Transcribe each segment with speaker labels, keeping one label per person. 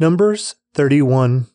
Speaker 1: Numbers 31.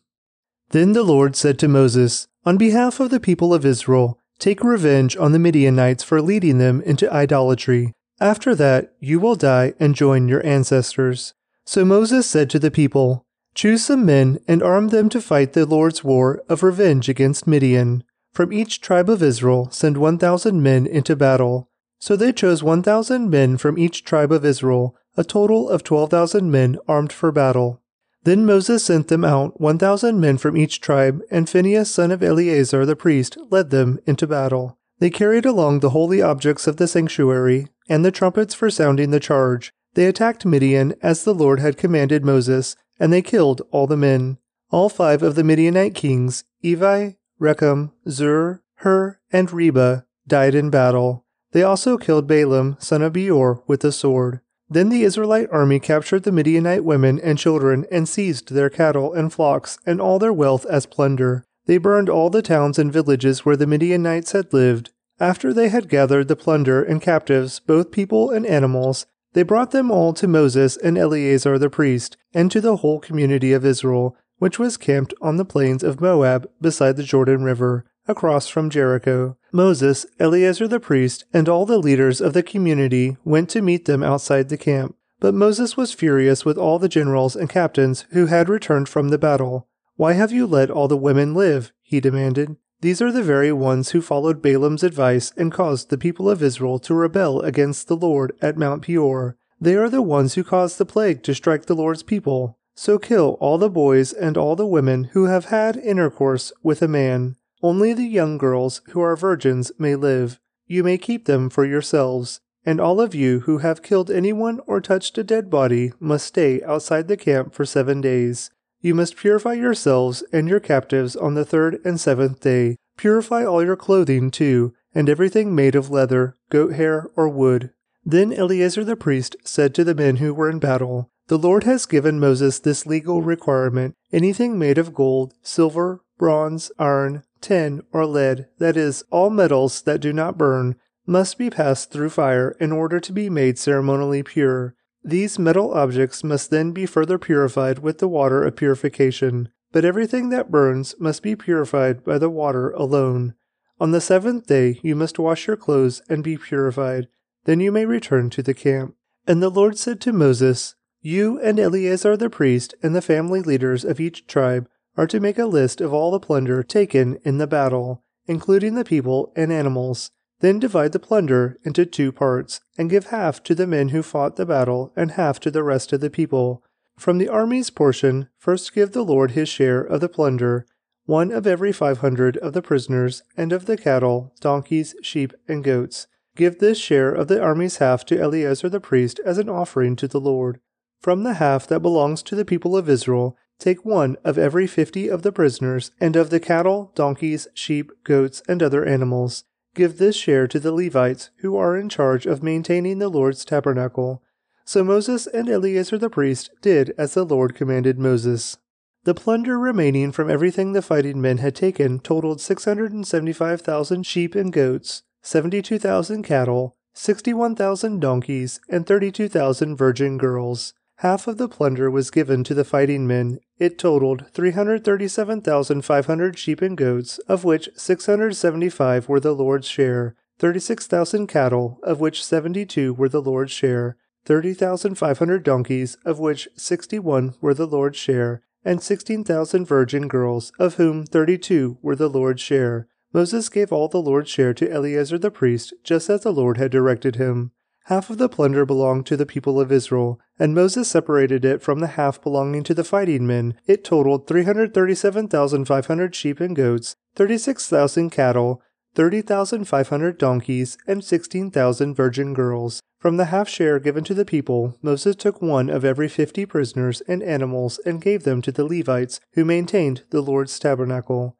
Speaker 1: Then the Lord said to Moses, On behalf of the people of Israel, take revenge on the Midianites for leading them into idolatry. After that, you will die and join your ancestors. So Moses said to the people, Choose some men and arm them to fight the Lord's war of revenge against Midian. From each tribe of Israel, send 1,000 men into battle. So they chose 1,000 men from each tribe of Israel, a total of 12,000 men armed for battle. Then Moses sent them out, 1,000 men from each tribe, and Phinehas son of Eleazar the priest led them into battle. They carried along the holy objects of the sanctuary, and the trumpets for sounding the charge. They attacked Midian as the Lord had commanded Moses, and they killed all the men. All five of the Midianite kings, Evi, Rekem, Zur, Hur, and Reba, died in battle. They also killed Balaam, son of Beor, with the sword. Then the Israelite army captured the Midianite women and children and seized their cattle and flocks and all their wealth as plunder. They burned all the towns and villages where the Midianites had lived. After they had gathered the plunder and captives, both people and animals, they brought them all to Moses and Eleazar the priest, and to the whole community of Israel, which was camped on the plains of Moab beside the Jordan River across from Jericho. Moses, Eleazar the priest, and all the leaders of the community went to meet them outside the camp. But Moses was furious with all the generals and captains who had returned from the battle. Why have you let all the women live? he demanded. These are the very ones who followed Balaam's advice and caused the people of Israel to rebel against the Lord at Mount Peor. They are the ones who caused the plague to strike the Lord's people. So kill all the boys and all the women who have had intercourse with a man. Only the young girls who are virgins may live. You may keep them for yourselves. And all of you who have killed anyone or touched a dead body must stay outside the camp for seven days. You must purify yourselves and your captives on the third and seventh day. Purify all your clothing too, and everything made of leather, goat hair, or wood. Then Eleazar the priest said to the men who were in battle, The Lord has given Moses this legal requirement anything made of gold, silver, bronze, iron, tin, or lead, that is, all metals that do not burn, must be passed through fire in order to be made ceremonially pure. These metal objects must then be further purified with the water of purification, but everything that burns must be purified by the water alone. On the seventh day you must wash your clothes and be purified, then you may return to the camp. And the Lord said to Moses, You and Eleazar the priest and the family leaders of each tribe are to make a list of all the plunder taken in the battle, including the people and animals. Then divide the plunder into two parts, and give half to the men who fought the battle and half to the rest of the people. From the army's portion, first give the Lord his share of the plunder, one of every five hundred of the prisoners, and of the cattle, donkeys, sheep, and goats. Give this share of the army's half to Eleazar the priest as an offering to the Lord. From the half that belongs to the people of Israel, Take one of every fifty of the prisoners, and of the cattle, donkeys, sheep, goats, and other animals. Give this share to the Levites, who are in charge of maintaining the Lord's tabernacle. So Moses and Eleazar the priest did as the Lord commanded Moses. The plunder remaining from everything the fighting men had taken totaled 675,000 sheep and goats, 72,000 cattle, 61,000 donkeys, and 32,000 virgin girls. Half of the plunder was given to the fighting men. It totaled 337,500 sheep and goats, of which 675 were the Lord's share, 36,000 cattle, of which 72 were the Lord's share, 30,500 donkeys, of which 61 were the Lord's share, and 16,000 virgin girls, of whom 32 were the Lord's share. Moses gave all the Lord's share to Eleazar the priest, just as the Lord had directed him. Half of the plunder belonged to the people of Israel, and Moses separated it from the half belonging to the fighting men. It totaled 337,500 sheep and goats, 36,000 cattle, 30,500 donkeys, and 16,000 virgin girls. From the half share given to the people, Moses took one of every fifty prisoners and animals and gave them to the Levites, who maintained the Lord's tabernacle.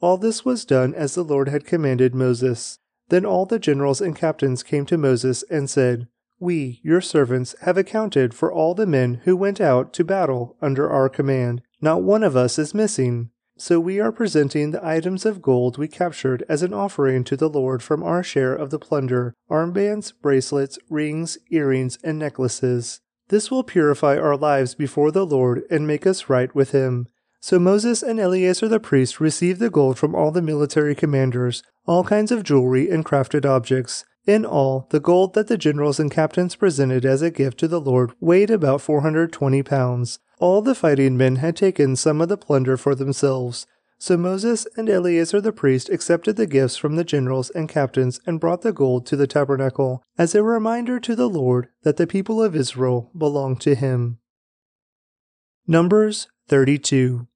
Speaker 1: All this was done as the Lord had commanded Moses. Then all the generals and captains came to Moses and said, We, your servants, have accounted for all the men who went out to battle under our command. Not one of us is missing. So we are presenting the items of gold we captured as an offering to the Lord from our share of the plunder armbands, bracelets, rings, earrings, and necklaces. This will purify our lives before the Lord and make us right with him. So Moses and Eleazar the priest received the gold from all the military commanders, all kinds of jewelry and crafted objects. In all, the gold that the generals and captains presented as a gift to the Lord weighed about 420 pounds. All the fighting men had taken some of the plunder for themselves. So Moses and Eleazar the priest accepted the gifts from the generals and captains and brought the gold to the tabernacle as a reminder to the Lord that the people of Israel belonged to him. Numbers 32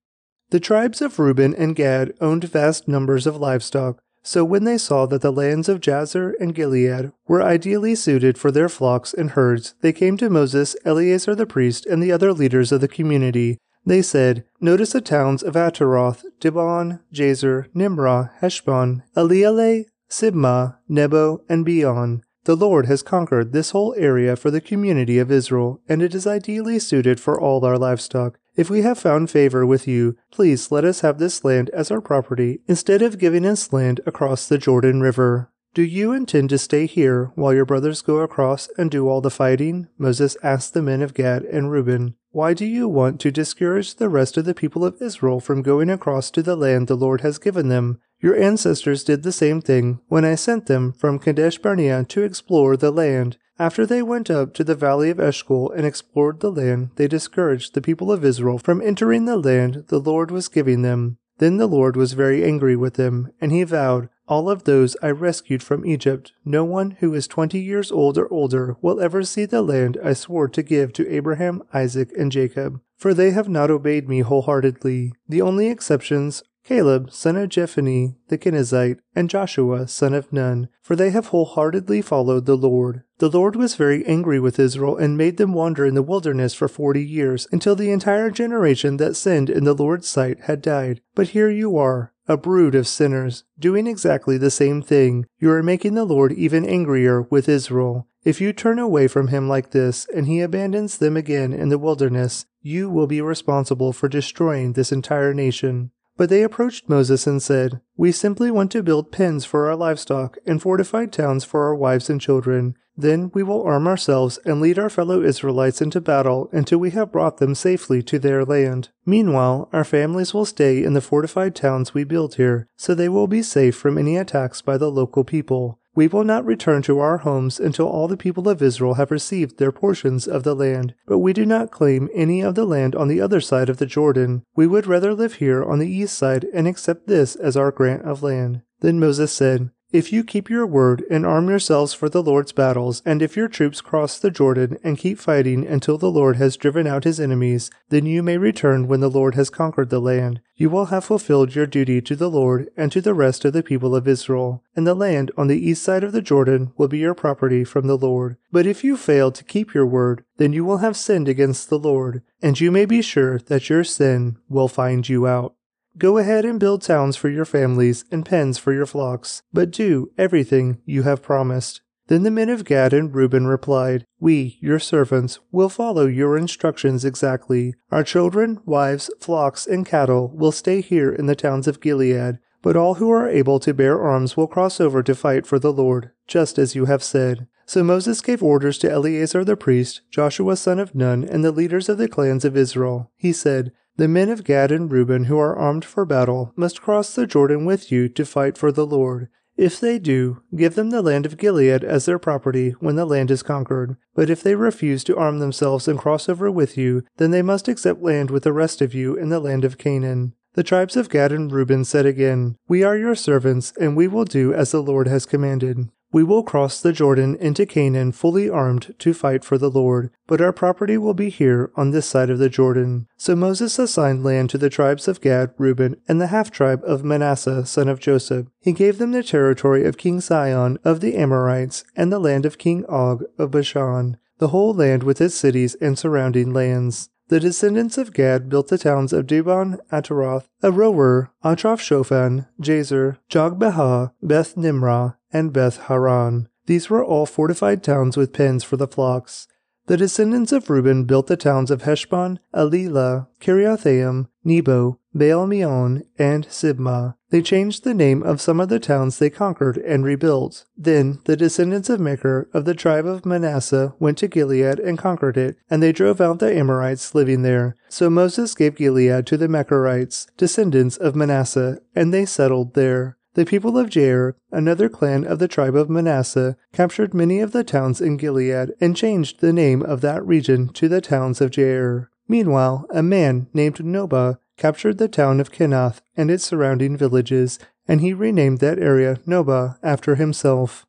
Speaker 1: the tribes of Reuben and Gad owned vast numbers of livestock, so when they saw that the lands of Jazer and Gilead were ideally suited for their flocks and herds, they came to Moses, Eleazar the priest, and the other leaders of the community. They said, Notice the towns of Ataroth, Dibon, Jazer, Nimrah, Heshbon, Elealeh, Sibmah, Nebo, and Beon. The Lord has conquered this whole area for the community of Israel, and it is ideally suited for all our livestock. If we have found favor with you, please let us have this land as our property instead of giving us land across the Jordan River. Do you intend to stay here while your brothers go across and do all the fighting? Moses asked the men of Gad and Reuben. Why do you want to discourage the rest of the people of Israel from going across to the land the Lord has given them? Your ancestors did the same thing when I sent them from Kadesh Barnea to explore the land. After they went up to the valley of Eshcol and explored the land, they discouraged the people of Israel from entering the land the Lord was giving them. Then the Lord was very angry with them, and he vowed, All of those I rescued from Egypt, no one who is twenty years old or older will ever see the land I swore to give to Abraham, Isaac, and Jacob, for they have not obeyed me wholeheartedly. The only exceptions Caleb, son of Jephunneh the Kenizzite, and Joshua, son of Nun, for they have wholeheartedly followed the Lord. The Lord was very angry with Israel and made them wander in the wilderness for forty years, until the entire generation that sinned in the Lord's sight had died. But here you are, a brood of sinners, doing exactly the same thing. You are making the Lord even angrier with Israel. If you turn away from him like this, and he abandons them again in the wilderness, you will be responsible for destroying this entire nation. But they approached Moses and said, We simply want to build pens for our livestock and fortified towns for our wives and children. Then we will arm ourselves and lead our fellow Israelites into battle until we have brought them safely to their land. Meanwhile, our families will stay in the fortified towns we build here, so they will be safe from any attacks by the local people. We will not return to our homes until all the people of Israel have received their portions of the land. But we do not claim any of the land on the other side of the Jordan. We would rather live here on the east side and accept this as our grant of land. Then Moses said, if you keep your word and arm yourselves for the Lord's battles, and if your troops cross the Jordan and keep fighting until the Lord has driven out his enemies, then you may return when the Lord has conquered the land. You will have fulfilled your duty to the Lord and to the rest of the people of Israel, and the land on the east side of the Jordan will be your property from the Lord. But if you fail to keep your word, then you will have sinned against the Lord, and you may be sure that your sin will find you out. Go ahead and build towns for your families and pens for your flocks, but do everything you have promised. Then the men of Gad and Reuben replied, We, your servants, will follow your instructions exactly. Our children, wives, flocks, and cattle will stay here in the towns of Gilead, but all who are able to bear arms will cross over to fight for the Lord, just as you have said. So Moses gave orders to Eleazar the priest, Joshua son of Nun, and the leaders of the clans of Israel. He said, the men of Gad and Reuben who are armed for battle must cross the Jordan with you to fight for the Lord. If they do, give them the land of Gilead as their property when the land is conquered. But if they refuse to arm themselves and cross over with you, then they must accept land with the rest of you in the land of Canaan. The tribes of Gad and Reuben said again, We are your servants, and we will do as the Lord has commanded. We will cross the Jordan into Canaan fully armed to fight for the Lord, but our property will be here on this side of the Jordan. So Moses assigned land to the tribes of Gad, Reuben, and the half tribe of Manasseh, son of Joseph. He gave them the territory of King Sihon of the Amorites and the land of King Og of Bashan, the whole land with its cities and surrounding lands. The descendants of Gad built the towns of Dibon, Ataroth, Aroer, Atroth Shophan, Jazer, Jogbehah, Beth Nimrah, and Beth Haran. These were all fortified towns with pens for the flocks. The descendants of Reuben built the towns of Heshbon, Elealeh, Kiriathaim, Nebo, Baal Meon, and Sibmah. They changed the name of some of the towns they conquered and rebuilt. Then the descendants of Machir of the tribe of Manasseh went to Gilead and conquered it, and they drove out the Amorites living there. So Moses gave Gilead to the Machirites, descendants of Manasseh, and they settled there. The people of Jair, another clan of the tribe of Manasseh, captured many of the towns in Gilead and changed the name of that region to the towns of Jair. Meanwhile, a man named Nobah captured the town of Kenath and its surrounding villages, and he renamed that area Nobah after himself.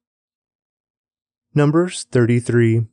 Speaker 1: Numbers 33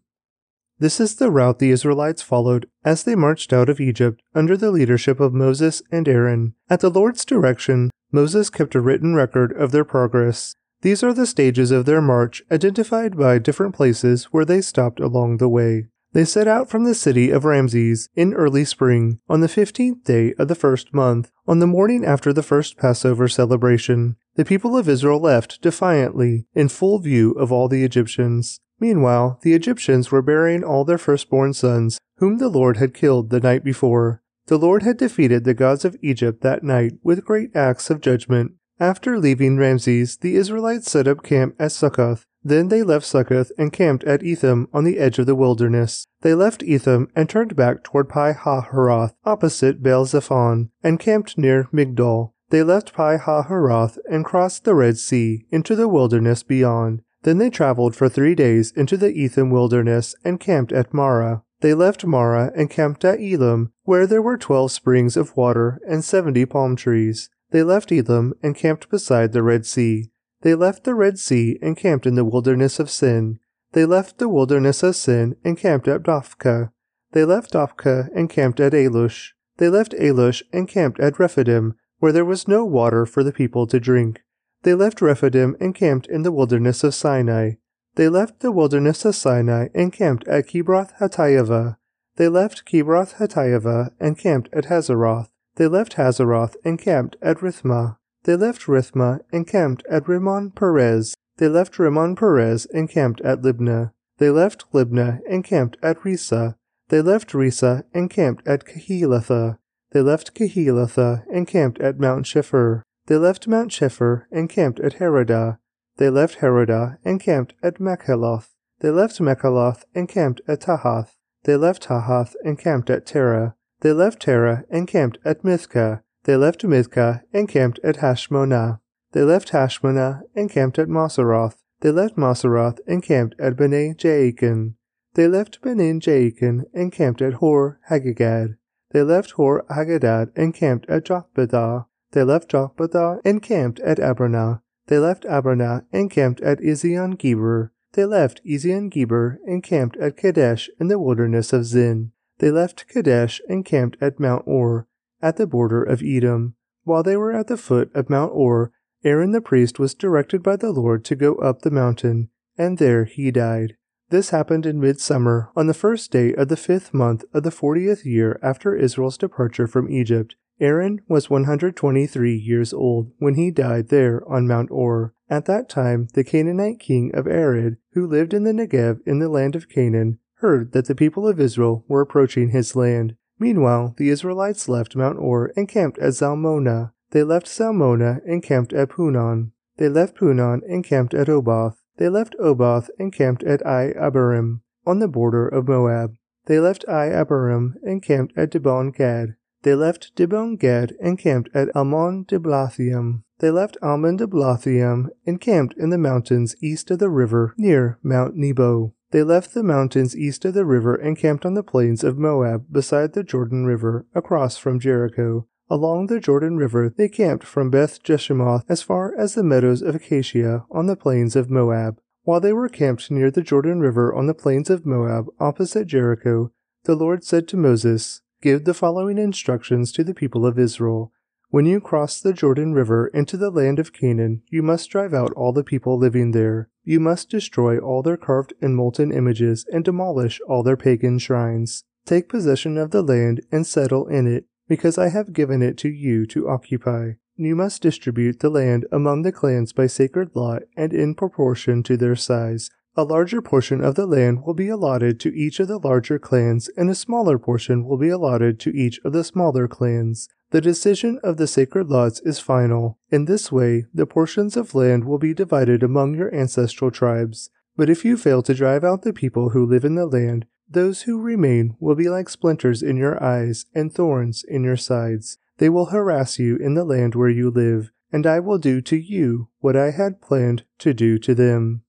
Speaker 1: This is the route the Israelites followed as they marched out of Egypt under the leadership of Moses and Aaron. At the Lord's direction, Moses kept a written record of their progress. These are the stages of their march, identified by different places where they stopped along the way. They set out from the city of Ramses in early spring, on the fifteenth day of the first month, on the morning after the first Passover celebration. The people of Israel left defiantly, in full view of all the Egyptians. Meanwhile, the Egyptians were burying all their firstborn sons, whom the Lord had killed the night before. The Lord had defeated the gods of Egypt that night with great acts of judgment. After leaving Ramses, the Israelites set up camp at Succoth. Then they left Succoth and camped at Etham on the edge of the wilderness. They left Etham and turned back toward Pi Hahiroth, opposite Baal Zephon, and camped near Migdol. They left Pi Hahiroth and crossed the Red Sea into the wilderness beyond. Then they traveled for three days into the Etham wilderness and camped at Marah. They left Marah and camped at Elim, where there were twelve springs of water and seventy palm trees. They left Elim and camped beside the Red Sea. They left the Red Sea and camped in the wilderness of Sin. They left the wilderness of Sin and camped at Dophkah. They left Dophkah and camped at Elush. They left Elush and camped at Rephidim, where there was no water for the people to drink. They left Rephidim and camped in the wilderness of Sinai. They left the wilderness of Sinai and camped at Kibroth Hattaavah. They left Kibroth Hattaavah and camped at Hazeroth. They left Hazeroth and camped at Rithmah. They left Rithmah and camped at Rimmon Perez. They left Rimmon Perez and camped at Libnah. They left Libnah and camped at Rissah. They left Rissah and camped at Kehelathah. They left Kehelathah and camped at Mount Shepher. They left Mount Shepher and camped at Haradah. They left Haradah and camped at Makheloth. They left Makheloth and camped at Tahath. They left Tahath and camped at Terah. They left Terah and camped at Mithkah. They left Mithkah and camped at Hashmonah. They left Hashmonah and camped at Moseroth. They left Moseroth and camped at Bene Jaakan. They left Bene Jaakan and camped at Hor Haggidgad. They left Hor Haggidgad and camped at Jotbathah. They left Jotbathah and camped at Abronah. They left Abronah and camped at Ezion Geber. They left Ezion Geber and camped at Kadesh in the wilderness of Zin. They left Kadesh and camped at Mount Hor, at the border of Edom. While they were at the foot of Mount Hor, Aaron the priest was directed by the Lord to go up the mountain, and there he died. This happened in midsummer, on the first day of the fifth month of the fortieth year after Israel's departure from Egypt. Aaron was 123 years old when he died there on Mount Hor. At that time, the Canaanite king of Arad, who lived in the Negev in the land of Canaan, heard that the people of Israel were approaching his land. Meanwhile, the Israelites left Mount Hor and camped at Zalmonah. They left Zalmonah and camped at Punon. They left Punon and camped at Oboth. They left Oboth and camped at Ai Abarim, on the border of Moab. They left Ai Abarim and camped at Dibon Gad. They left Dibon Gad and camped at Almon Diblathaim. They left Almon Diblathaim and camped in the mountains east of the river near Mount Nebo. They left the mountains east of the river and camped on the plains of Moab beside the Jordan River across from Jericho. Along the Jordan River they camped from Beth Jeshimoth as far as the meadows of Acacia on the plains of Moab. While they were camped near the Jordan River on the plains of Moab opposite Jericho, the Lord said to Moses, Give the following instructions to the people of Israel. When you cross the Jordan River into the land of Canaan, you must drive out all the people living there. You must destroy all their carved and molten images and demolish all their pagan shrines. Take possession of the land and settle in it, because I have given it to you to occupy. You must distribute the land among the clans by sacred lot and in proportion to their size. A larger portion of the land will be allotted to each of the larger clans, and a smaller portion will be allotted to each of the smaller clans. The decision of the sacred lots is final. In this way, the portions of land will be divided among your ancestral tribes. But if you fail to drive out the people who live in the land, those who remain will be like splinters in your eyes and thorns in your sides. They will harass you in the land where you live, and I will do to you what I had planned to do to them.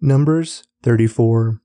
Speaker 1: Numbers 34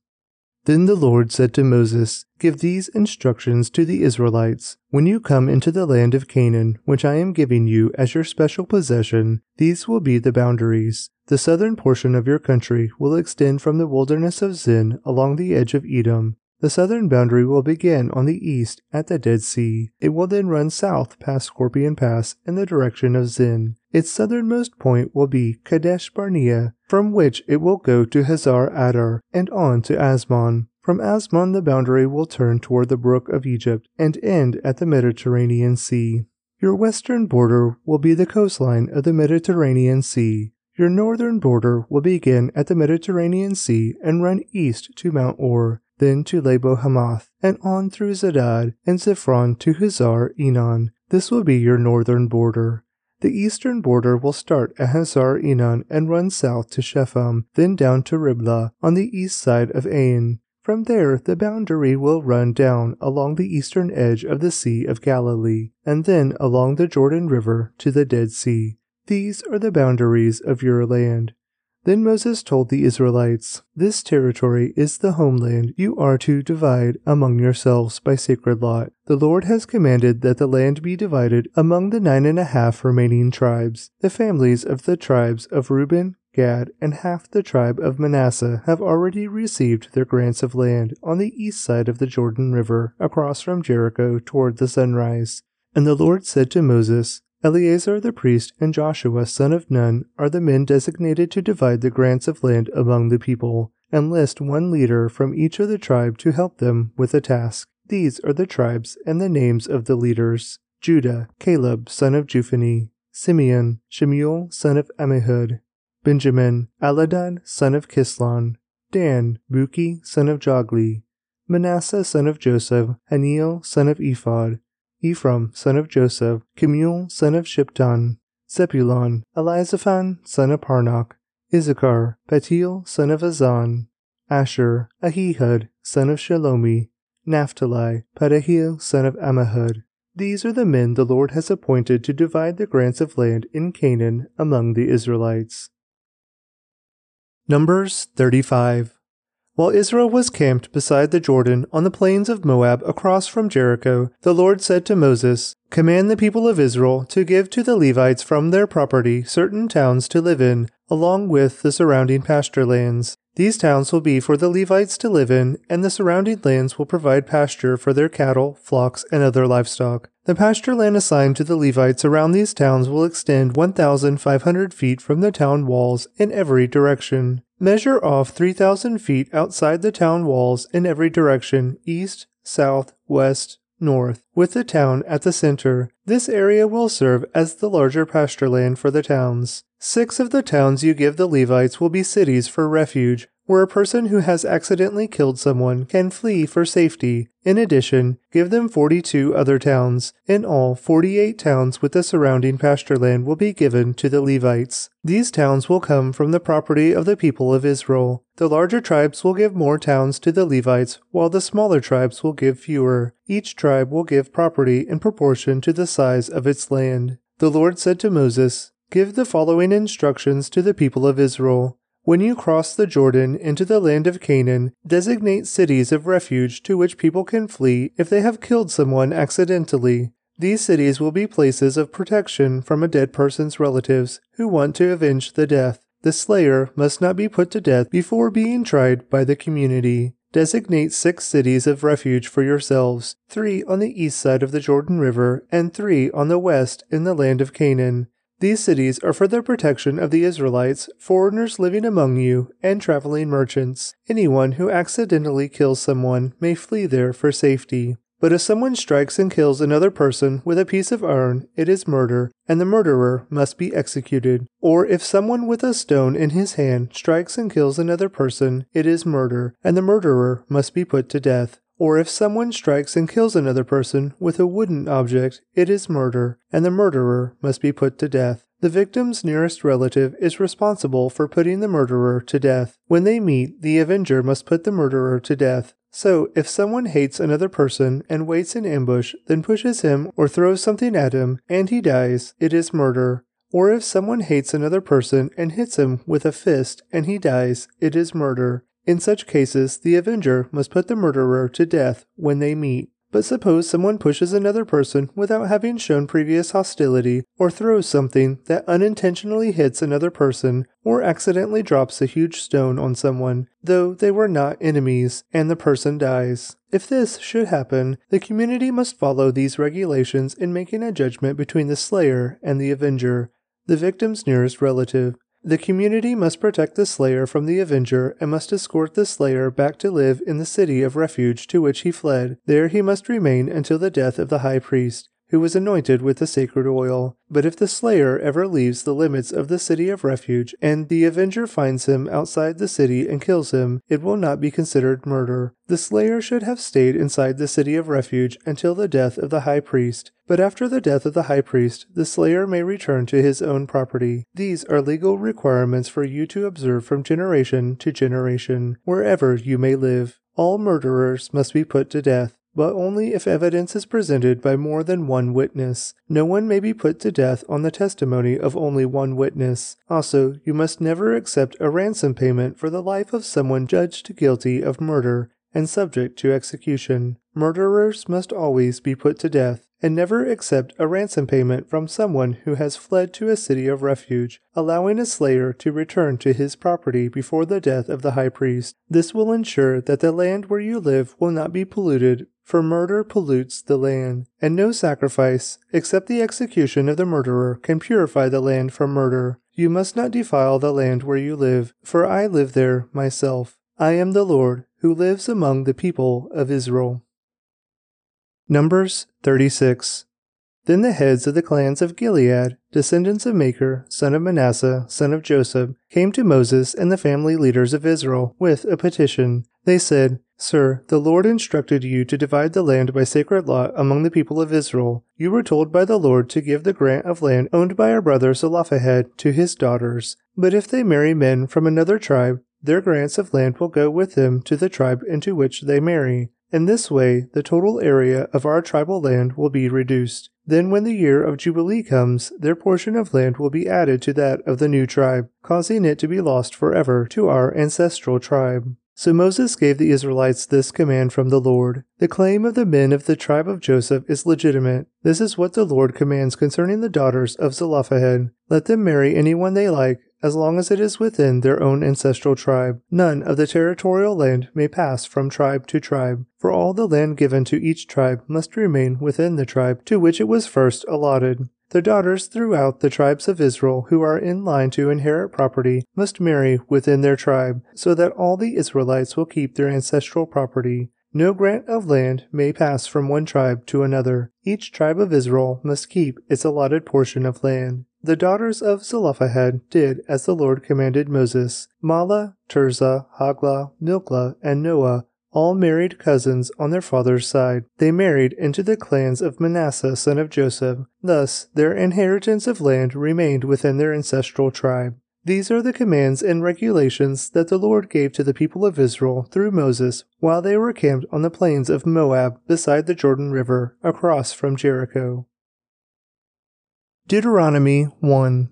Speaker 1: then the Lord said to Moses, Give these instructions to the Israelites. When you come into the land of Canaan, which I am giving you as your special possession, these will be the boundaries. The southern portion of your country will extend from the wilderness of Zin along the edge of Edom. The southern boundary will begin on the east at the Dead Sea. It will then run south past Scorpion Pass in the direction of Zin. Its southernmost point will be Kadesh Barnea, from which it will go to Hazar Adar and on to Azmon. From Azmon, the boundary will turn toward the brook of Egypt and end at the Mediterranean Sea. Your western border will be the coastline of the Mediterranean Sea. Your northern border will begin at the Mediterranean Sea and run east to Mount Hor, then to Lebo Hamath, and on through Zedad and Ziphron to Hazar Enon. This will be your northern border. The eastern border will start at Hazar Enon and run south to Shepham, then down to Riblah on the east side of Ain. From there, the boundary will run down along the eastern edge of the Sea of Galilee, and then along the Jordan River to the Dead Sea. These are the boundaries of your land. Then Moses told the Israelites, This territory is the homeland you are to divide among yourselves by sacred lot. The Lord has commanded that the land be divided among the nine and a half remaining tribes. The families of the tribes of Reuben, Gad, and half the tribe of Manasseh have already received their grants of land on the east side of the Jordan River, across from Jericho toward the sunrise. And the Lord said to Moses, Eleazar the priest and Joshua son of Nun are the men designated to divide the grants of land among the people, and list one leader from each of the tribe to help them with the task. These are the tribes and the names of the leaders Judah, Caleb son of Jephunneh, Simeon, Shemuel son of Ammihud, Benjamin, Elidad son of Kislon, Dan, Bukki son of Jogli, Manasseh son of Joseph, Hanniel son of Ephod, Ephraim son of Joseph, Kemuel son of Shiphtan, Zebulun, Elizaphan son of Parnach, Issachar, Paltiel son of Azzan, Asher, Ahihud son of Shelomi, Naphtali, Pedahel son of Ammihud. These are the men the Lord has appointed to divide the grants of land in Canaan among the Israelites. Numbers 35 while Israel was camped beside the Jordan on the plains of Moab across from Jericho, the Lord said to Moses, Command the people of Israel to give to the Levites from their property certain towns to live in, along with the surrounding pasture lands. These towns will be for the Levites to live in, and the surrounding lands will provide pasture for their cattle, flocks, and other livestock. The pasture land assigned to the Levites around these towns will extend 1,500 feet from the town walls in every direction. Measure off 3,000 feet outside the town walls in every direction east, south, west, north, with the town at the center. This area will serve as the larger pasture land for the towns. Six of the towns you give the Levites will be cities for refuge, where a person who has accidentally killed someone can flee for safety. In addition, give them 42 other towns. In all, 48 towns with the surrounding pasture land will be given to the Levites. These towns will come from the property of the people of Israel. The larger tribes will give more towns to the Levites, while the smaller tribes will give fewer. Each tribe will give property in proportion to the size of its land. The Lord said to Moses, Give the following instructions to the people of Israel. When you cross the Jordan into the land of Canaan, designate cities of refuge to which people can flee if they have killed someone accidentally. These cities will be places of protection from a dead person's relatives who want to avenge the death. The slayer must not be put to death before being tried by the community. Designate six cities of refuge for yourselves, three on the east side of the Jordan River, and three on the west in the land of Canaan. These cities are for the protection of the Israelites, foreigners living among you, and traveling merchants. Anyone who accidentally kills someone may flee there for safety. But if someone strikes and kills another person with a piece of iron, it is murder, and the murderer must be executed. Or if someone with a stone in his hand strikes and kills another person, it is murder, and the murderer must be put to death. Or if someone strikes and kills another person with a wooden object, it is murder, and the murderer must be put to death. The victim's nearest relative is responsible for putting the murderer to death. When they meet, the avenger must put the murderer to death. So, if someone hates another person and waits in ambush, then pushes him or throws something at him, and he dies, it is murder. Or if someone hates another person and hits him with a fist and he dies, it is murder. In such cases, the avenger must put the murderer to death when they meet. But suppose someone pushes another person without having shown previous hostility, or throws something that unintentionally hits another person, or accidentally drops a huge stone on someone, though they were not enemies, and the person dies. If this should happen, the community must follow these regulations in making a judgment between the slayer and the avenger, the victim's nearest relative. The community must protect the slayer from the avenger and must escort the slayer back to live in the city of refuge to which he fled. There he must remain until the death of the high priest who was anointed with the sacred oil. But if the slayer ever leaves the limits of the city of refuge, and the avenger finds him outside the city and kills him, it will not be considered murder. The slayer should have stayed inside the city of refuge until the death of the high priest. But after the death of the high priest, the slayer may return to his own property. These are legal requirements for you to observe from generation to generation, wherever you may live. All murderers must be put to death but only if evidence is presented by more than one witness. No one may be put to death on the testimony of only one witness. Also, you must never accept a ransom payment for the life of someone judged guilty of murder and subject to execution. Murderers must always be put to death, and never accept a ransom payment from someone who has fled to a city of refuge, allowing a slayer to return to his property before the death of the high priest. This will ensure that the land where you live will not be polluted, for murder pollutes the land, and no sacrifice, except the execution of the murderer, can purify the land from murder. You must not defile the land where you live, for I live there myself. I am the Lord, who lives among the people of Israel. Numbers 36. Then the heads of the clans of Gilead, descendants of Machir, son of Manasseh, son of Joseph, came to Moses and the family leaders of Israel with a petition. They said, Sir, the Lord instructed you to divide the land by sacred lot among the people of Israel. You were told by the Lord to give the grant of land owned by our brother Zelophehad to his daughters. But if they marry men from another tribe, their grants of land will go with them to the tribe into which they marry. In this way, the total area of our tribal land will be reduced. Then, when the year of Jubilee comes, their portion of land will be added to that of the new tribe, causing it to be lost forever to our ancestral tribe. So Moses gave the Israelites this command from the Lord The claim of the men of the tribe of Joseph is legitimate. This is what the Lord commands concerning the daughters of Zelophehad. Let them marry anyone they like, as long as it is within their own ancestral tribe. None of the territorial land may pass from tribe to tribe, for all the land given to each tribe must remain within the tribe to which it was first allotted. The daughters throughout the tribes of Israel who are in line to inherit property must marry within their tribe, so that all the Israelites will keep their ancestral property. No grant of land may pass from one tribe to another. Each tribe of Israel must keep its allotted portion of land. The daughters of Zelophehad did as the Lord commanded Moses. Mahlah, Tirzah, Hoglah, Milcah, and Noah all married cousins on their father's side. They married into the clans of Manasseh, son of Joseph. Thus, their inheritance of land remained within their ancestral tribe. These are the commands and regulations that the Lord gave to the people of Israel through Moses while they were camped on the plains of Moab beside the Jordan River across from Jericho. Deuteronomy 1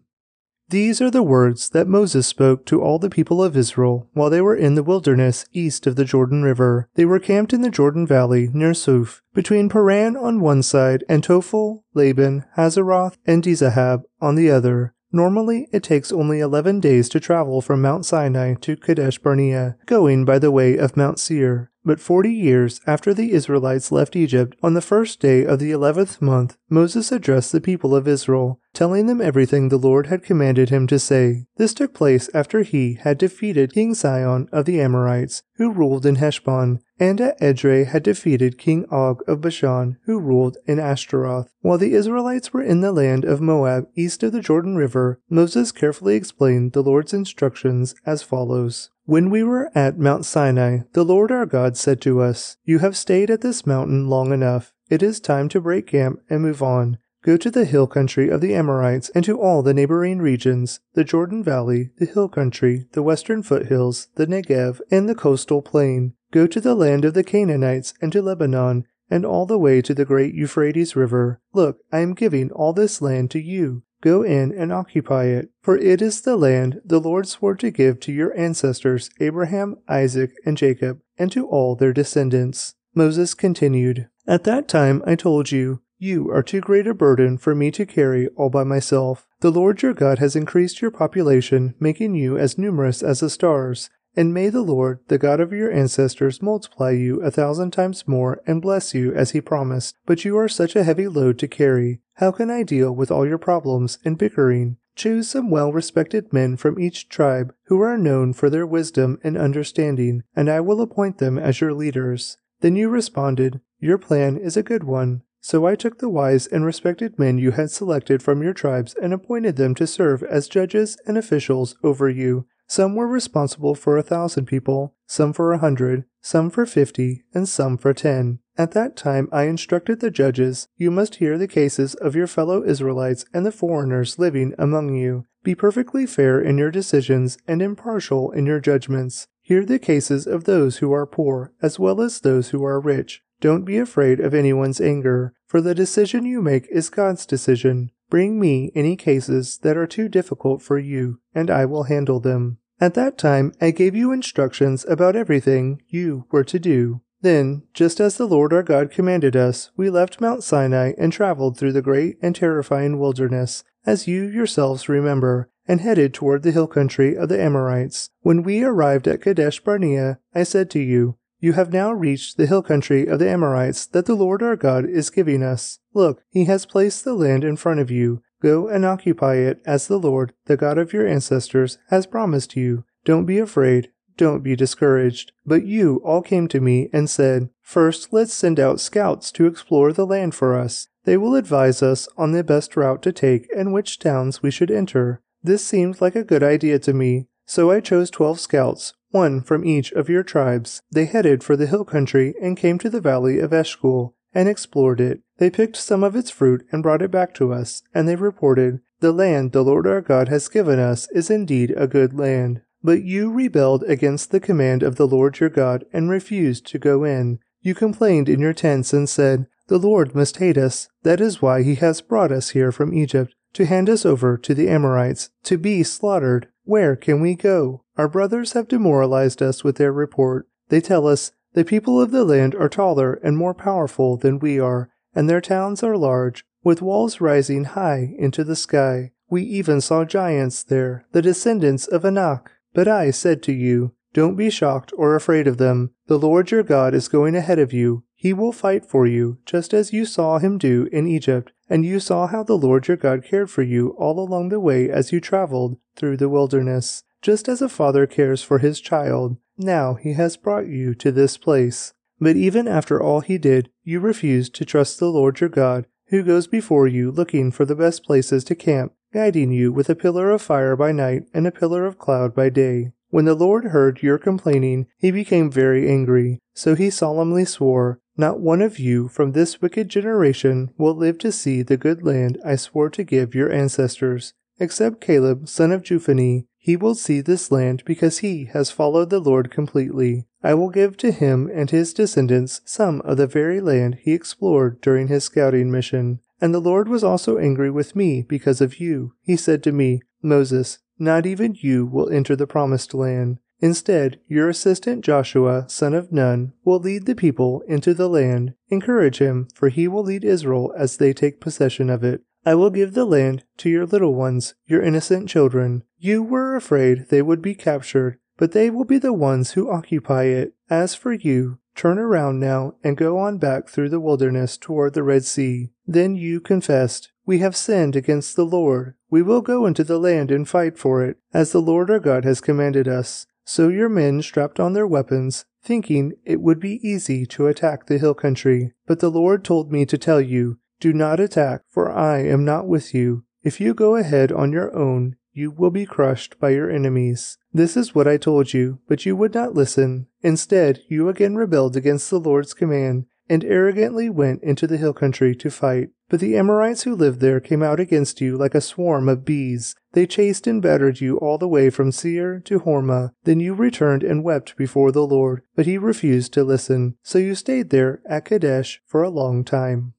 Speaker 1: these are the words that Moses spoke to all the people of Israel while they were in the wilderness east of the Jordan River. They were camped in the Jordan Valley near Suph, between Paran on one side and Tophel, Laban, Hazeroth, and Dizahab on the other. Normally, it takes only 11 days to travel from Mount Sinai to Kadesh Barnea, going by the way of Mount Seir. But forty years after the Israelites left Egypt, on the first day of the eleventh month, Moses addressed the people of Israel, telling them everything the Lord had commanded him to say. This took place after he had defeated King Sihon of the Amorites, who ruled in Heshbon, and at Edrei had defeated King Og of Bashan, who ruled in Ashtaroth. While the Israelites were in the land of Moab east of the Jordan River, Moses carefully explained the Lord's instructions as follows. When we were at Mount Sinai, the Lord our God said to us, You have stayed at this mountain long enough. It is time to break camp and move on. Go to the hill country of the Amorites and to all the neighboring regions the Jordan Valley, the hill country, the western foothills, the Negev, and the coastal plain. Go to the land of the Canaanites and to Lebanon, and all the way to the great Euphrates River. Look, I am giving all this land to you. Go in and occupy it, for it is the land the Lord swore to give to your ancestors Abraham, Isaac, and Jacob, and to all their descendants. Moses continued, At that time I told you, You are too great a burden for me to carry all by myself. The Lord your God has increased your population, making you as numerous as the stars. And may the Lord, the God of your ancestors, multiply you a thousand times more and bless you as he promised. But you are such a heavy load to carry. How can I deal with all your problems and bickering? Choose some well respected men from each tribe who are known for their wisdom and understanding, and I will appoint them as your leaders. Then you responded, Your plan is a good one. So I took the wise and respected men you had selected from your tribes and appointed them to serve as judges and officials over you. Some were responsible for a thousand people, some for a hundred, some for fifty, and some for ten. At that time I instructed the judges, You must hear the cases of your fellow Israelites and the foreigners living among you. Be perfectly fair in your decisions and impartial in your judgments. Hear the cases of those who are poor as well as those who are rich. Don't be afraid of anyone's anger, for the decision you make is God's decision. Bring me any cases that are too difficult for you, and I will handle them. At that time I gave you instructions about everything you were to do. Then, just as the Lord our God commanded us, we left Mount Sinai and traveled through the great and terrifying wilderness, as you yourselves remember, and headed toward the hill country of the Amorites. When we arrived at Kadesh Barnea, I said to you, You have now reached the hill country of the Amorites that the Lord our God is giving us. Look, he has placed the land in front of you. Go and occupy it as the Lord, the God of your ancestors, has promised you. Don't be afraid. Don't be discouraged. But you all came to me and said, First, let's send out scouts to explore the land for us. They will advise us on the best route to take and which towns we should enter. This seemed like a good idea to me, so I chose twelve scouts, one from each of your tribes. They headed for the hill country and came to the valley of Eshcol and explored it. They picked some of its fruit and brought it back to us, and they reported, The land the Lord our God has given us is indeed a good land. But you rebelled against the command of the Lord your God and refused to go in. You complained in your tents and said, The Lord must hate us. That is why he has brought us here from Egypt, to hand us over to the Amorites, to be slaughtered. Where can we go? Our brothers have demoralized us with their report. They tell us, the people of the land are taller and more powerful than we are, and their towns are large, with walls rising high into the sky. We even saw giants there, the descendants of Anak. But I said to you, Don't be shocked or afraid of them. The Lord your God is going ahead of you. He will fight for you, just as you saw him do in Egypt, and you saw how the Lord your God cared for you all along the way as you traveled through the wilderness, just as a father cares for his child. Now he has brought you to this place. But even after all he did, you refused to trust the Lord your God, who goes before you looking for the best places to camp, guiding you with a pillar of fire by night and a pillar of cloud by day. When the Lord heard your complaining, he became very angry. So he solemnly swore, Not one of you from this wicked generation will live to see the good land I swore to give your ancestors, except Caleb, son of Jephunneh. He will see this land because he has followed the Lord completely. I will give to him and his descendants some of the very land he explored during his scouting mission. And the Lord was also angry with me because of you. He said to me, Moses, not even you will enter the promised land. Instead, your assistant Joshua, son of Nun, will lead the people into the land. Encourage him, for he will lead Israel as they take possession of it. I will give the land to your little ones, your innocent children. You were afraid they would be captured, but they will be the ones who occupy it. As for you, turn around now and go on back through the wilderness toward the Red Sea. Then you confessed, We have sinned against the Lord. We will go into the land and fight for it, as the Lord our God has commanded us. So your men strapped on their weapons, thinking it would be easy to attack the hill country. But the Lord told me to tell you, do not attack, for I am not with you. If you go ahead on your own, you will be crushed by your enemies. This is what I told you, but you would not listen. Instead, you again rebelled against the Lord's command and arrogantly went into the hill country to fight. But the Amorites who lived there came out against you like a swarm of bees. They chased and battered you all the way from Seir to Hormah. Then you returned and wept before the Lord, but he refused to listen. So you stayed there at Kadesh for a long time.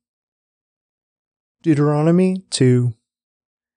Speaker 1: Deuteronomy 2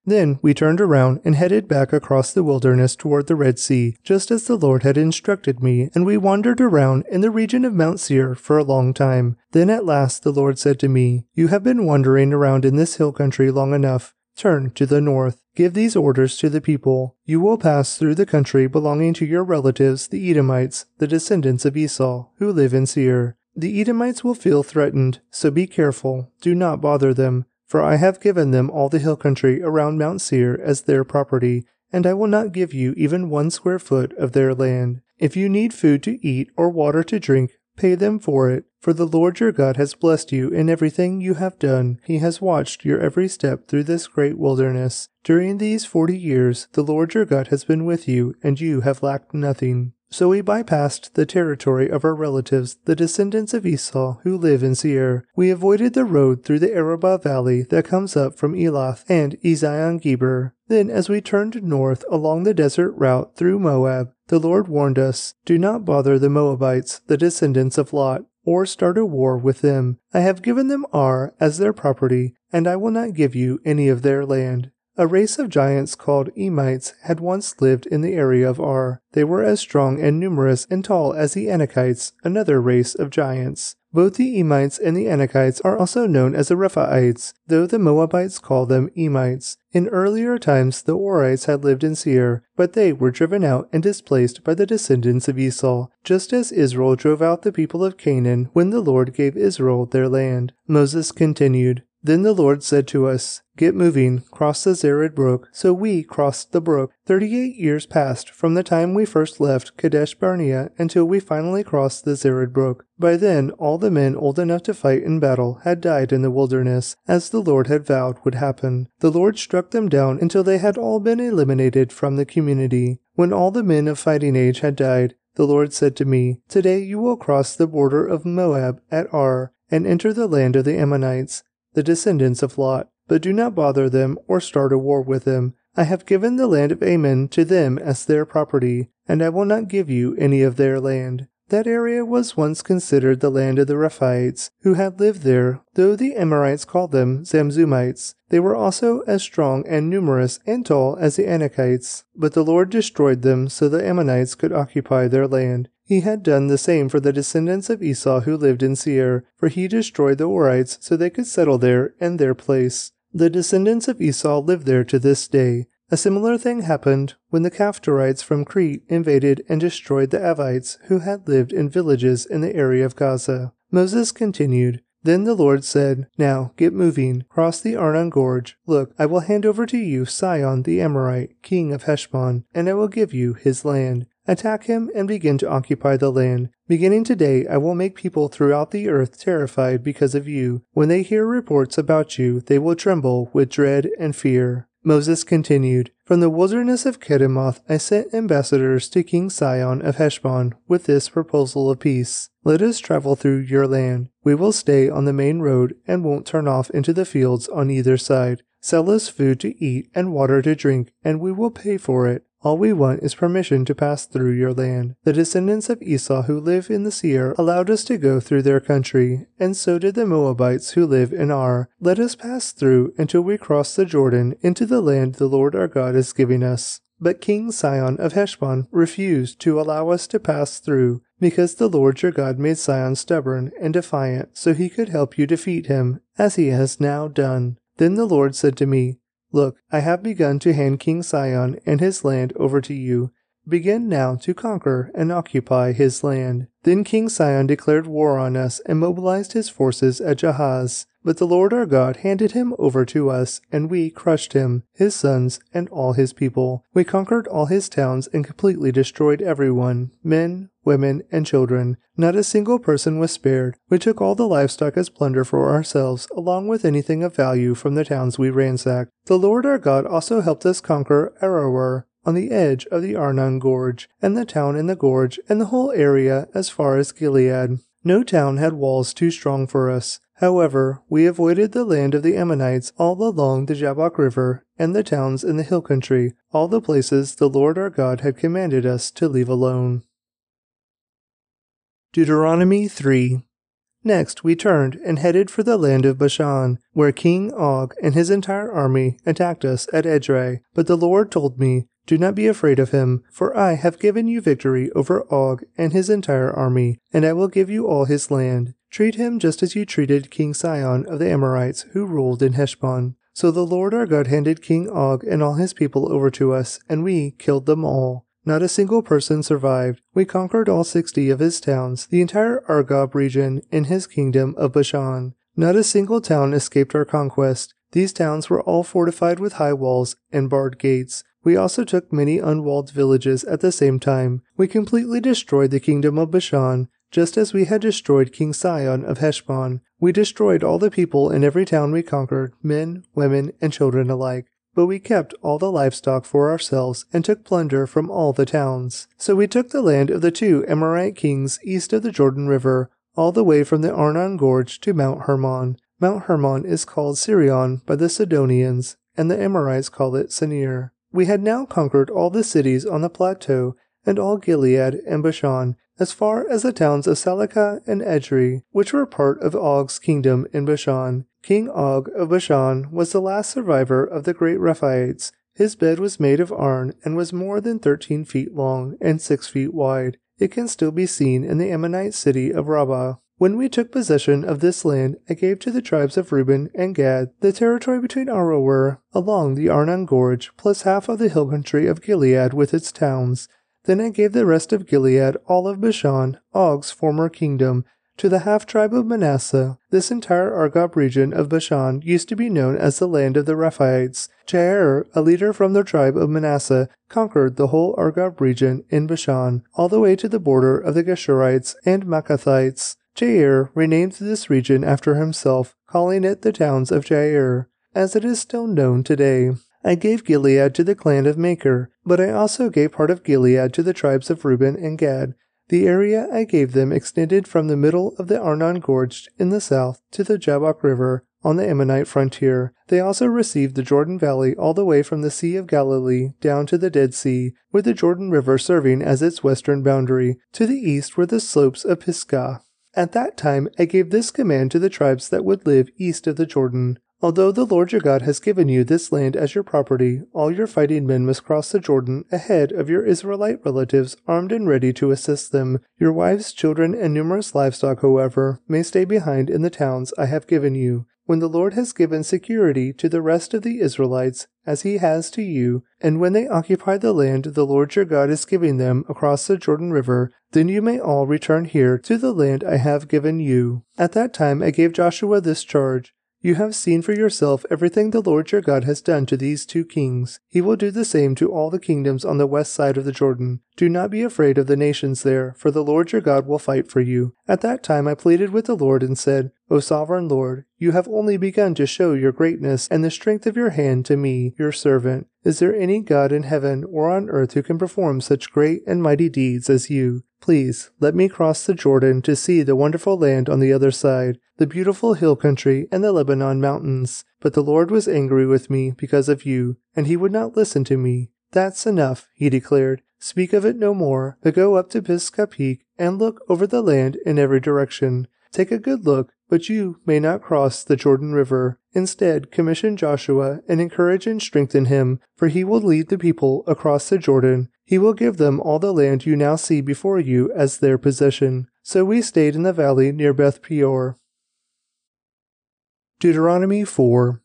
Speaker 1: then we turned around and headed back across the wilderness toward the Red Sea, just as the Lord had instructed me, and we wandered around in the region of Mount Seir for a long time. Then at last the Lord said to me, You have been wandering around in this hill country long enough. Turn to the north. Give these orders to the people. You will pass through the country belonging to your relatives, the Edomites, the descendants of Esau, who live in Seir. The Edomites will feel threatened, so be careful. Do not bother them. For I have given them all the hill country around Mount Seir as their property, and I will not give you even one square foot of their land. If you need food to eat or water to drink, pay them for it, for the Lord your God has blessed you in everything you have done. He has watched your every step through this great wilderness. During these forty years, the Lord your God has been with you, and you have lacked nothing. So we bypassed the territory of our relatives, the descendants of Esau, who live in Seir. We avoided the road through the Arabah valley that comes up from Elath and Ezion Geber. Then, as we turned north along the desert route through Moab, the Lord warned us, Do not bother the Moabites, the descendants of Lot, or start a war with them. I have given them Ar as their property, and I will not give you any of their land. A race of giants called Emites had once lived in the area of Ar. They were as strong and numerous and tall as the Anakites, another race of giants. Both the Emites and the Anakites are also known as the Rephaites, though the Moabites call them Emites. In earlier times, the Horites had lived in Seir, but they were driven out and displaced by the descendants of Esau, just as Israel drove out the people of Canaan when the Lord gave Israel their land. Moses continued, then the Lord said to us, Get moving, cross the Zered brook. So we crossed the brook. Thirty eight years passed from the time we first left Kadesh Barnea until we finally crossed the Zered brook. By then, all the men old enough to fight in battle had died in the wilderness, as the Lord had vowed would happen. The Lord struck them down until they had all been eliminated from the community. When all the men of fighting age had died, the Lord said to me, Today you will cross the border of Moab at Ar and enter the land of the Ammonites the descendants of Lot, but do not bother them or start a war with them. I have given the land of Ammon to them as their property, and I will not give you any of their land. That area was once considered the land of the Rephaites, who had lived there, though the Amorites called them Zamzummites. They were also as strong and numerous and tall as the Anakites, but the Lord destroyed them so the Ammonites could occupy their land. He had done the same for the descendants of Esau who lived in Seir, for he destroyed the Horites so they could settle there in their place. The descendants of Esau live there to this day. A similar thing happened when the Caphtorites from Crete invaded and destroyed the Avites who had lived in villages in the area of Gaza. Moses continued, Then the Lord said, Now get moving, cross the Arnon Gorge. Look, I will hand over to you Sihon the Amorite, king of Heshbon, and I will give you his land. Attack him and begin to occupy the land. Beginning today, I will make people throughout the earth terrified because of you. When they hear reports about you, they will tremble with dread and fear. Moses continued, From the wilderness of Kedemoth I sent ambassadors to King Sihon of Heshbon with this proposal of peace. Let us travel through your land. We will stay on the main road and won't turn off into the fields on either side. Sell us food to eat and water to drink, and we will pay for it. All we want is permission to pass through your land. The descendants of Esau who live in the Seir allowed us to go through their country, and so did the Moabites who live in Ar. Let us pass through until we cross the Jordan into the land the Lord our God is giving us. But King Sihon of Heshbon refused to allow us to pass through, because the Lord your God made Sihon stubborn and defiant, so he could help you defeat him, as he has now done. Then the Lord said to me, Look, I have begun to hand King Sihon and his land over to you. Begin now to conquer and occupy his land. Then King Sihon declared war on us and mobilized his forces at Jahaz. But the Lord our God handed him over to us, and we crushed him, his sons, and all his people. We conquered all his towns and completely destroyed everyone men, women, and children. Not a single person was spared. We took all the livestock as plunder for ourselves, along with anything of value from the towns we ransacked. The Lord our God also helped us conquer Aroer, on the edge of the Arnon Gorge, and the town in the gorge, and the whole area as far as Gilead. No town had walls too strong for us. However, we avoided the land of the Ammonites all along the Jabbok River, and the towns in the hill country, all the places the Lord our God had commanded us to leave alone. Deuteronomy 3 Next we turned and headed for the land of Bashan, where King Og and his entire army attacked us at Edrei. But the Lord told me, do not be afraid of him, for I have given you victory over Og and his entire army, and I will give you all his land. Treat him just as you treated King Sihon of the Amorites, who ruled in Heshbon. So the Lord our God handed King Og and all his people over to us, and we killed them all. Not a single person survived. We conquered all sixty of his towns, the entire Argob region, in his kingdom of Bashan. Not a single town escaped our conquest. These towns were all fortified with high walls and barred gates. We also took many unwalled villages at the same time. We completely destroyed the kingdom of Bashan, just as we had destroyed King Sihon of Heshbon. We destroyed all the people in every town we conquered, men, women, and children alike. But we kept all the livestock for ourselves and took plunder from all the towns. So we took the land of the two Amorite kings east of the Jordan River, all the way from the Arnon Gorge to Mount Hermon. Mount Hermon is called Sirion by the Sidonians, and the Amorites call it Senir. We had now conquered all the cities on the plateau and all Gilead and Bashan, as far as the towns of Salecah and Edrei, which were part of Og's kingdom in Bashan. King Og of Bashan was the last survivor of the great Rephaites. His bed was made of iron and was more than thirteen feet long and six feet wide. It can still be seen in the Ammonite city of Rabbah. When we took possession of this land, I gave to the tribes of Reuben and Gad the territory between Aroer along the Arnon Gorge, plus half of the hill country of Gilead with its towns. Then I gave the rest of Gilead, all of Bashan, Og's former kingdom, to the half tribe of Manasseh. This entire Argob region of Bashan used to be known as the land of the Rephaites. Jair, a leader from the tribe of Manasseh, conquered the whole Argob region in Bashan, all the way to the border of the Geshurites and Maacathites. Jair renamed this region after himself, calling it the towns of Jair, as it is still known today. I gave Gilead to the clan of Machir, but I also gave part of Gilead to the tribes of Reuben and Gad. The area I gave them extended from the middle of the Arnon Gorge in the south to the Jabbok River on the Ammonite frontier. They also received the Jordan Valley all the way from the Sea of Galilee down to the Dead Sea, with the Jordan River serving as its western boundary. To the east were the slopes of Pisgah. At that time I gave this command to the tribes that would live east of the Jordan. Although the Lord your God has given you this land as your property, all your fighting men must cross the Jordan ahead of your Israelite relatives, armed and ready to assist them. Your wives, children, and numerous livestock, however, may stay behind in the towns I have given you. When the Lord has given security to the rest of the Israelites, as he has to you, and when they occupy the land the Lord your God is giving them across the Jordan River, then you may all return here to the land I have given you. At that time I gave Joshua this charge. You have seen for yourself everything the Lord your God has done to these two kings. He will do the same to all the kingdoms on the west side of the Jordan. Do not be afraid of the nations there, for the Lord your God will fight for you. At that time I pleaded with the Lord and said, O sovereign Lord, you have only begun to show your greatness and the strength of your hand to me, your servant. Is there any God in heaven or on earth who can perform such great and mighty deeds as you? Please let me cross the Jordan to see the wonderful land on the other side, the beautiful hill country and the Lebanon mountains. But the Lord was angry with me because of you, and he would not listen to me. That's enough, he declared. Speak of it no more, but go up to Pisgah Peak and look over the land in every direction. Take a good look, but you may not cross the Jordan River. Instead, commission Joshua and encourage and strengthen him, for he will lead the people across the Jordan he will give them all the land you now see before you as their possession. So we stayed in the valley near Beth Peor. Deuteronomy 4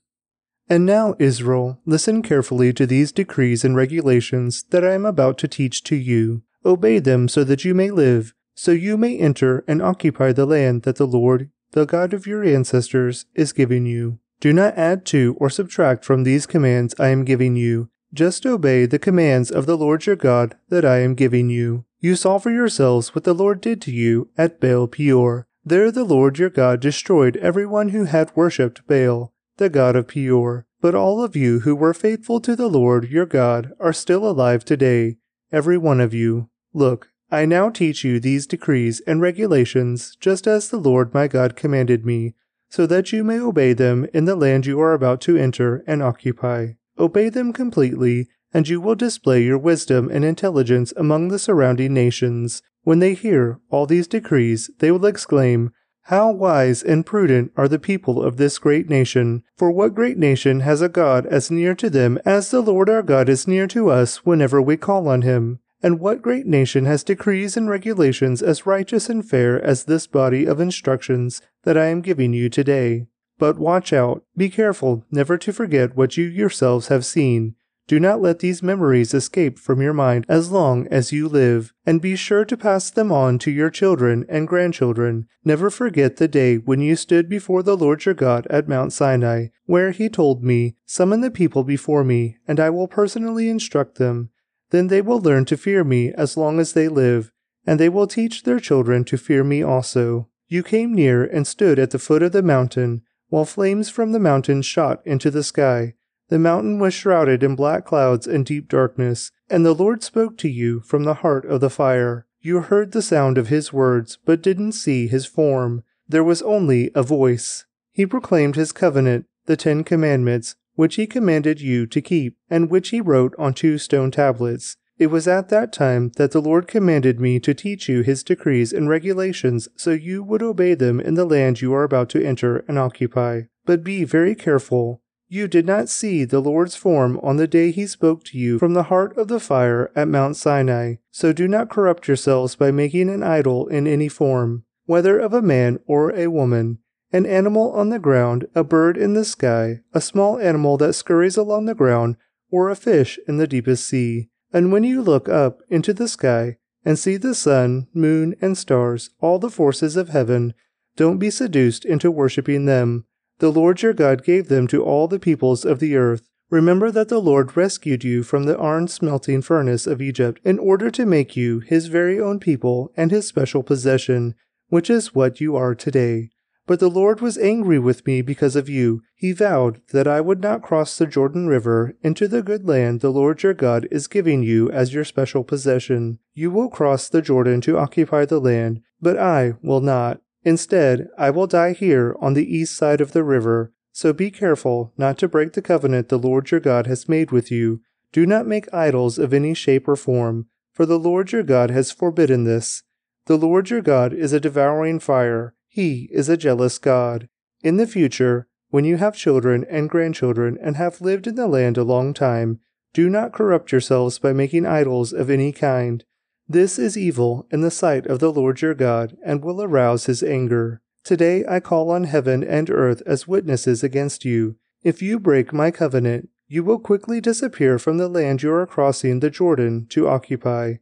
Speaker 1: And now, Israel, listen carefully to these decrees and regulations that I am about to teach to you. Obey them so that you may live. so you may enter and occupy the land that the Lord, the God of your ancestors, is giving you. Do not add to or subtract from these commands I am giving you. Just obey the commands of the Lord your God that I am giving you. You saw for yourselves what the Lord did to you at Baal Peor. There the Lord your God destroyed everyone who had worshipped Baal, the god of Peor. But all of you who were faithful to the Lord your God are still alive today, every one of you. Look, I now teach you these decrees and regulations, just as the Lord my God commanded me, so that you may obey them in the land you are about to enter and occupy. Obey them completely, and you will display your wisdom and intelligence among the surrounding nations. When they hear all these decrees, they will exclaim, How wise and prudent are the people of this great nation! For what great nation has a God as near to them as the Lord our God is near to us whenever we call on him? And what great nation has decrees and regulations as righteous and fair as this body of instructions that I am giving you today? But watch out, be careful never to forget what you yourselves have seen. Do not let these memories escape from your mind as long as you live, and be sure to pass them on to your children and grandchildren. Never forget the day when you stood before the Lord your God at Mount Sinai, where he told me, Summon the people before me, and I will personally instruct them. Then they will learn to fear me as long as they live, and they will teach their children to fear me also. You came near and stood at the foot of the mountain, while flames from the mountain shot into the sky. The mountain was shrouded in black clouds and deep darkness, and the Lord spoke to you from the heart of the fire. You heard the sound of his words, but didn't see his form. There was only a voice. He proclaimed his covenant, the Ten Commandments, which he commanded you to keep, and which he wrote on two stone tablets. It was at that time that the Lord commanded me to teach you his decrees and regulations so you would obey them in the land you are about to enter and occupy. But be very careful. You did not see the Lord's form on the day he spoke to you from the heart of the fire at Mount Sinai, so do not corrupt yourselves by making an idol in any form, whether of a man or a woman an animal on the ground, a bird in the sky, a small animal that scurries along the ground, or a fish in the deepest sea. And when you look up into the sky and see the sun, moon, and stars, all the forces of heaven, don't be seduced into worshipping them. The Lord your God gave them to all the peoples of the earth. Remember that the Lord rescued you from the iron smelting furnace of Egypt in order to make you his very own people and his special possession, which is what you are today. But the Lord was angry with me because of you. He vowed that I would not cross the Jordan River into the good land the Lord your God is giving you as your special possession. You will cross the Jordan to occupy the land, but I will not. Instead, I will die here on the east side of the river. So be careful not to break the covenant the Lord your God has made with you. Do not make idols of any shape or form, for the Lord your God has forbidden this. The Lord your God is a devouring fire he is a jealous God. In the future, when you have children and grandchildren and have lived in the land a long time, do not corrupt yourselves by making idols of any kind. This is evil in the sight of the Lord your God and will arouse his anger. Today I call on heaven and earth as witnesses against you. If you break my covenant, you will quickly disappear from the land you are crossing the Jordan to occupy.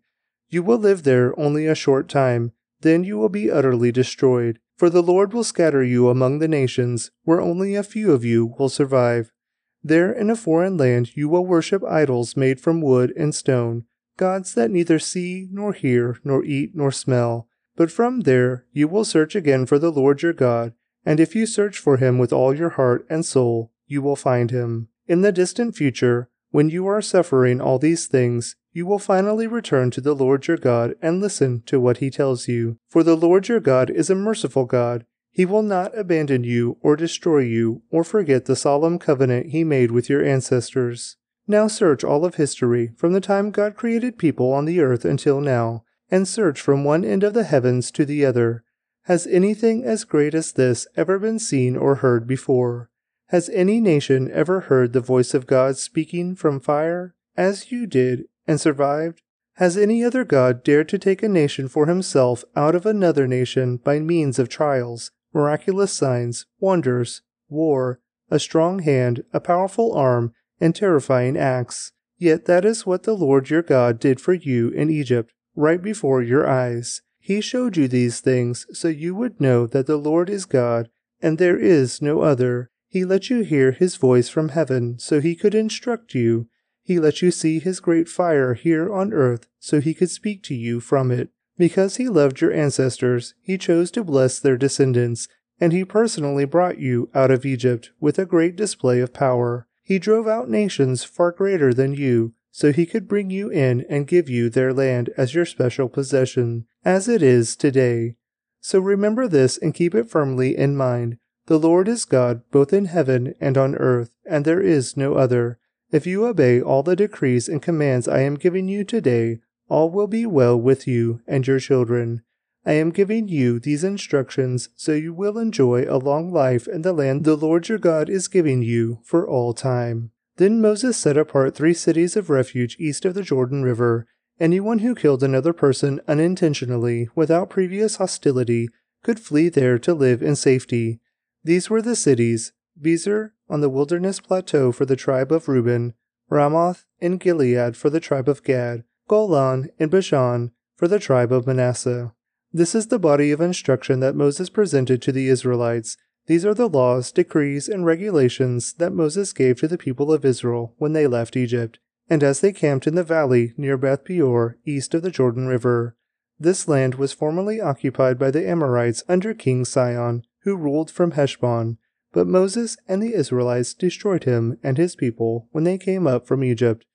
Speaker 1: You will live there only a short time, then you will be utterly destroyed. For the Lord will scatter you among the nations, where only a few of you will survive. There in a foreign land you will worship idols made from wood and stone, gods that neither see, nor hear, nor eat, nor smell. But from there you will search again for the Lord your God, and if you search for him with all your heart and soul, you will find him. In the distant future, when you are suffering all these things, you will finally return to the Lord your God and listen to what he tells you. For the Lord your God is a merciful God. He will not abandon you or destroy you or forget the solemn covenant he made with your ancestors. Now search all of history from the time God created people on the earth until now, and search from one end of the heavens to the other. Has anything as great as this ever been seen or heard before? Has any nation ever heard the voice of God speaking from fire? As you did and survived? Has any other god dared to take a nation for himself out of another nation by means of trials, miraculous signs, wonders, war, a strong hand, a powerful arm, and terrifying acts? Yet that is what the Lord your God did for you in Egypt, right before your eyes. He showed you these things so you would know that the Lord is God, and there is no other. He let you hear his voice from heaven so he could instruct you. He let you see his great fire here on earth so he could speak to you from it. Because he loved your ancestors, he chose to bless their descendants, and he personally brought you out of Egypt with a great display of power. He drove out nations far greater than you, so he could bring you in and give you their land as your special possession, as it is today. So remember this and keep it firmly in mind. The Lord is God both in heaven and on earth, and there is no other. If you obey all the decrees and commands I am giving you today, all will be well with you and your children. I am giving you these instructions so you will enjoy a long life in the land the Lord your God is giving you for all time. Then Moses set apart three cities of refuge east of the Jordan River. Anyone who killed another person unintentionally without previous hostility could flee there to live in safety. These were the cities Bezer on the wilderness plateau for the tribe of Reuben, Ramoth in Gilead for the tribe of Gad, Golan in Bashan for the tribe of Manasseh. This is the body of instruction that Moses presented to the Israelites. These are the laws, decrees, and regulations that Moses gave to the people of Israel when they left Egypt, and as they camped in the valley near Beth Peor, east of the Jordan River. This land was formerly occupied by the Amorites under King Sihon, who ruled from Heshbon. But Moses and the Israelites destroyed him and his people when they came up from Egypt.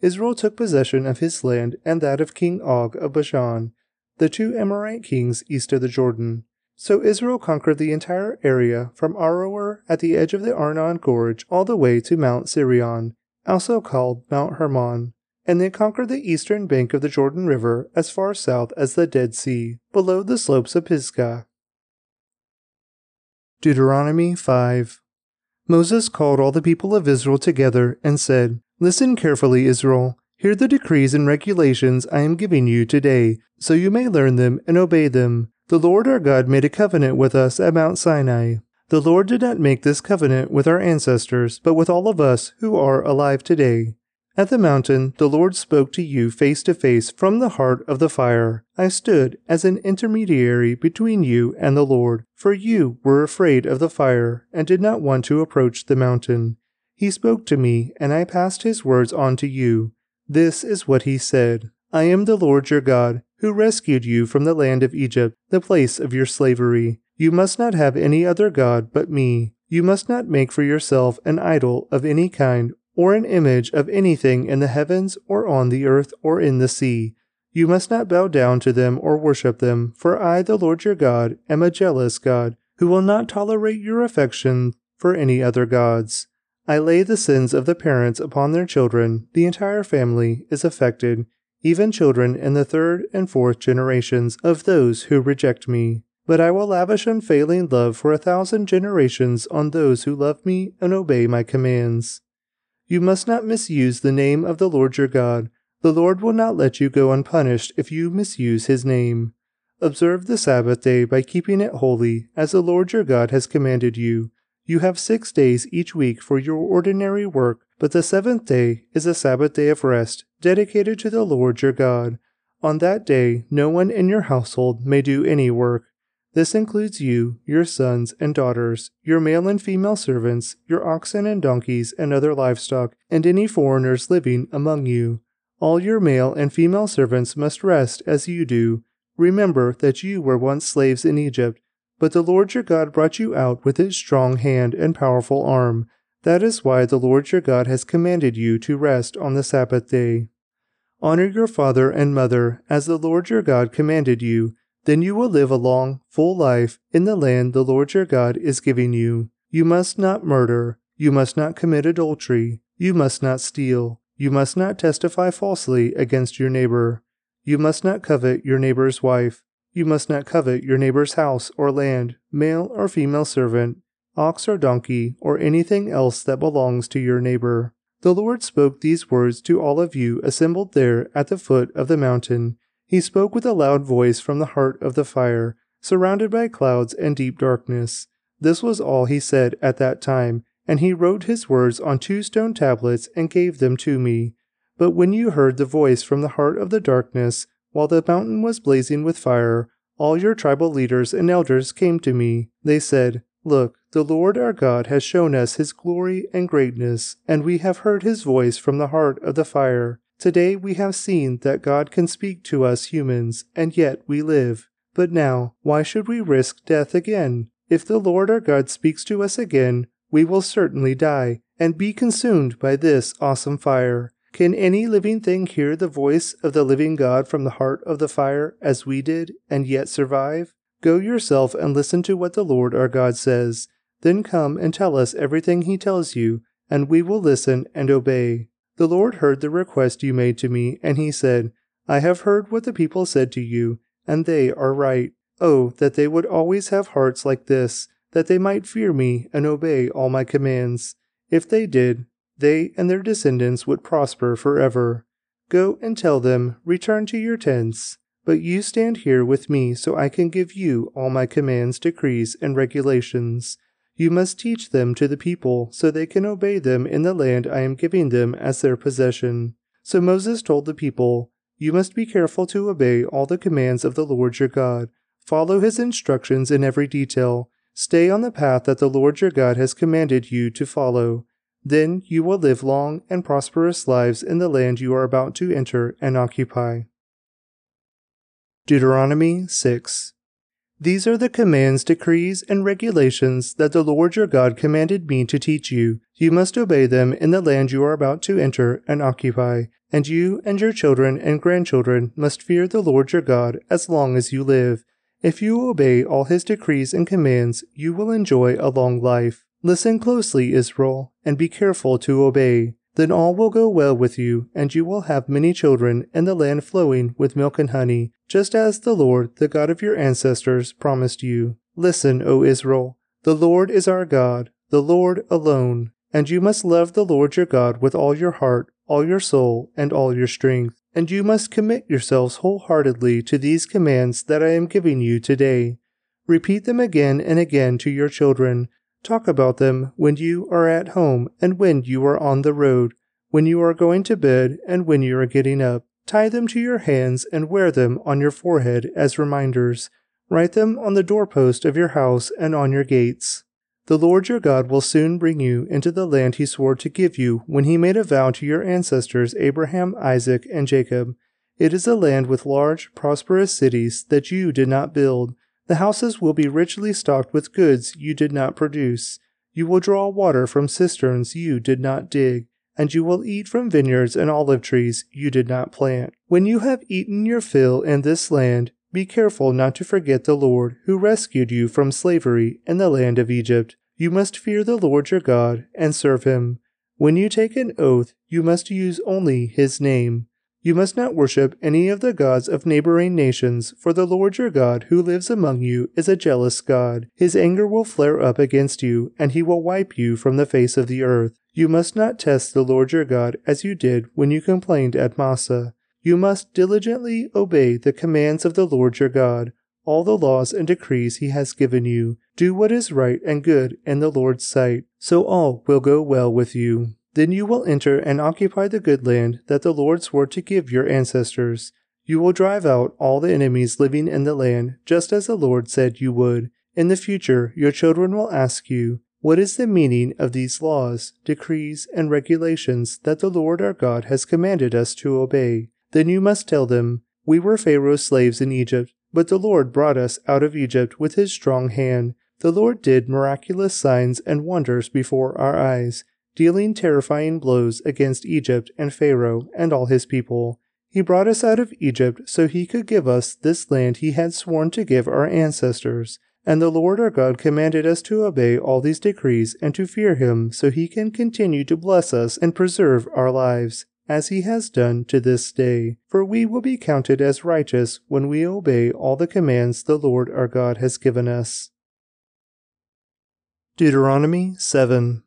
Speaker 1: Israel took possession of his land and that of King Og of Bashan, the two Amorite kings east of the Jordan. So Israel conquered the entire area from Aroer at the edge of the Arnon Gorge all the way to Mount Sirion, also called Mount Hermon, and they conquered the eastern bank of the Jordan River as far south as the Dead Sea, below the slopes of Pisgah. Deuteronomy 5 Moses called all the people of Israel together and said, Listen carefully, Israel. Hear the decrees and regulations I am giving you today, so you may learn them and obey them. The Lord our God made a covenant with us at Mount Sinai. The Lord did not make this covenant with our ancestors, but with all of us who are alive today. At the mountain, the Lord spoke to you face to face from the heart of the fire. I stood as an intermediary between you and the Lord, for you were afraid of the fire and did not want to approach the mountain. He spoke to me, and I passed his words on to you. This is what he said I am the Lord your God, who rescued you from the land of Egypt, the place of your slavery. You must not have any other God but me. You must not make for yourself an idol of any kind or an image of anything in the heavens or on the earth or in the sea. You must not bow down to them or worship them, for I, the Lord your God, am a jealous God, who will not tolerate your affection for any other gods. I lay the sins of the parents upon their children. The entire family is affected, even children in the third and fourth generations of those who reject me. But I will lavish unfailing love for a thousand generations on those who love me and obey my commands. You must not misuse the name of the Lord your God. The Lord will not let you go unpunished if you misuse his name. Observe the Sabbath day by keeping it holy, as the Lord your God has commanded you. You have six days each week for your ordinary work, but the seventh day is a Sabbath day of rest, dedicated to the Lord your God. On that day, no one in your household may do any work. This includes you, your sons and daughters, your male and female servants, your oxen and donkeys and other livestock, and any foreigners living among you. All your male and female servants must rest as you do. Remember that you were once slaves in Egypt, but the Lord your God brought you out with his strong hand and powerful arm. That is why the Lord your God has commanded you to rest on the Sabbath day. Honor your father and mother, as the Lord your God commanded you then you will live a long, full life in the land the Lord your God is giving you. You must not murder. You must not commit adultery. You must not steal. You must not testify falsely against your neighbor. You must not covet your neighbor's wife. You must not covet your neighbor's house or land, male or female servant, ox or donkey, or anything else that belongs to your neighbor. The Lord spoke these words to all of you assembled there at the foot of the mountain he spoke with a loud voice from the heart of the fire, surrounded by clouds and deep darkness. This was all he said at that time, and he wrote his words on two stone tablets and gave them to me. But when you heard the voice from the heart of the darkness, while the mountain was blazing with fire, all your tribal leaders and elders came to me. They said, Look, the Lord our God has shown us his glory and greatness, and we have heard his voice from the heart of the fire. Today we have seen that God can speak to us humans, and yet we live. But now, why should we risk death again? If the Lord our God speaks to us again, we will certainly die and be consumed by this awesome fire. Can any living thing hear the voice of the living God from the heart of the fire as we did, and yet survive? Go yourself and listen to what the Lord our God says. Then come and tell us everything he tells you, and we will listen and obey. The Lord heard the request you made to me, and he said, I have heard what the people said to you, and they are right. Oh, that they would always have hearts like this, that they might fear me and obey all my commands. If they did, they and their descendants would prosper forever. Go and tell them, Return to your tents. But you stand here with me so I can give you all my commands, decrees, and regulations. You must teach them to the people so they can obey them in the land I am giving them as their possession. So Moses told the people, You must be careful to obey all the commands of the Lord your God. Follow his instructions in every detail. Stay on the path that the Lord your God has commanded you to follow. Then you will live long and prosperous lives in the land you are about to enter and occupy. Deuteronomy 6 These are the commands, decrees, and regulations that the Lord your God commanded me to teach you. You must obey them in the land you are about to enter and occupy, and you and your children and grandchildren must fear the Lord your God as long as you live. If you obey all his decrees and commands, you will enjoy a long life. Listen closely, Israel, and be careful to obey. Then all will go well with you, and you will have many children, and the land flowing with milk and honey, just as the Lord, the God of your ancestors, promised you. Listen, O Israel, the Lord is our God, the Lord alone, and you must love the Lord your God with all your heart, all your soul, and all your strength. And you must commit yourselves wholeheartedly to these commands that I am giving you today. Repeat them again and again to your children Talk about them when you are at home and when you are on the road, when you are going to bed and when you are getting up. Tie them to your hands and wear them on your forehead as reminders. Write them on the doorpost of your house and on your gates. The Lord your God will soon bring you into the land he swore to give you when he made a vow to your ancestors Abraham, Isaac, and Jacob. It is a land with large, prosperous cities that you did not build the houses will be richly stocked with goods you did not produce. You will draw water from cisterns you did not dig, and you will eat from vineyards and olive trees you did not plant. When you have eaten your fill in this land, be careful not to forget the Lord who rescued you from slavery in the land of Egypt. You must fear the Lord your God and serve him. When you take an oath, you must use only his name. You must not worship any of the gods of neighboring nations, for the Lord your God, who lives among you, is a jealous God. His anger will flare up against you, and he will wipe you from the face of the earth. You must not test the Lord your God as you did when you complained at Massah. You must diligently obey the commands of the Lord your God, all the laws and decrees he has given you. Do what is right and good in the Lord's sight, so all will go well with you. Then you will enter and occupy the good land that the Lord swore to give your ancestors. You will drive out all the enemies living in the land, just as the Lord said you would. In the future, your children will ask you, What is the meaning of these laws, decrees, and regulations that the Lord our God has commanded us to obey? Then you must tell them, We were Pharaoh's slaves in Egypt, but the Lord brought us out of Egypt with his strong hand. The Lord did miraculous signs and wonders before our eyes dealing terrifying blows against Egypt and Pharaoh and all his people. He brought us out of Egypt so he could give us this land he had sworn to give our ancestors. And the Lord our God commanded us to obey all these decrees and to fear him so he can continue to bless us and preserve our lives, as he has done to this day. For we will be counted as righteous when we obey all the commands the Lord our God has given us. Deuteronomy 7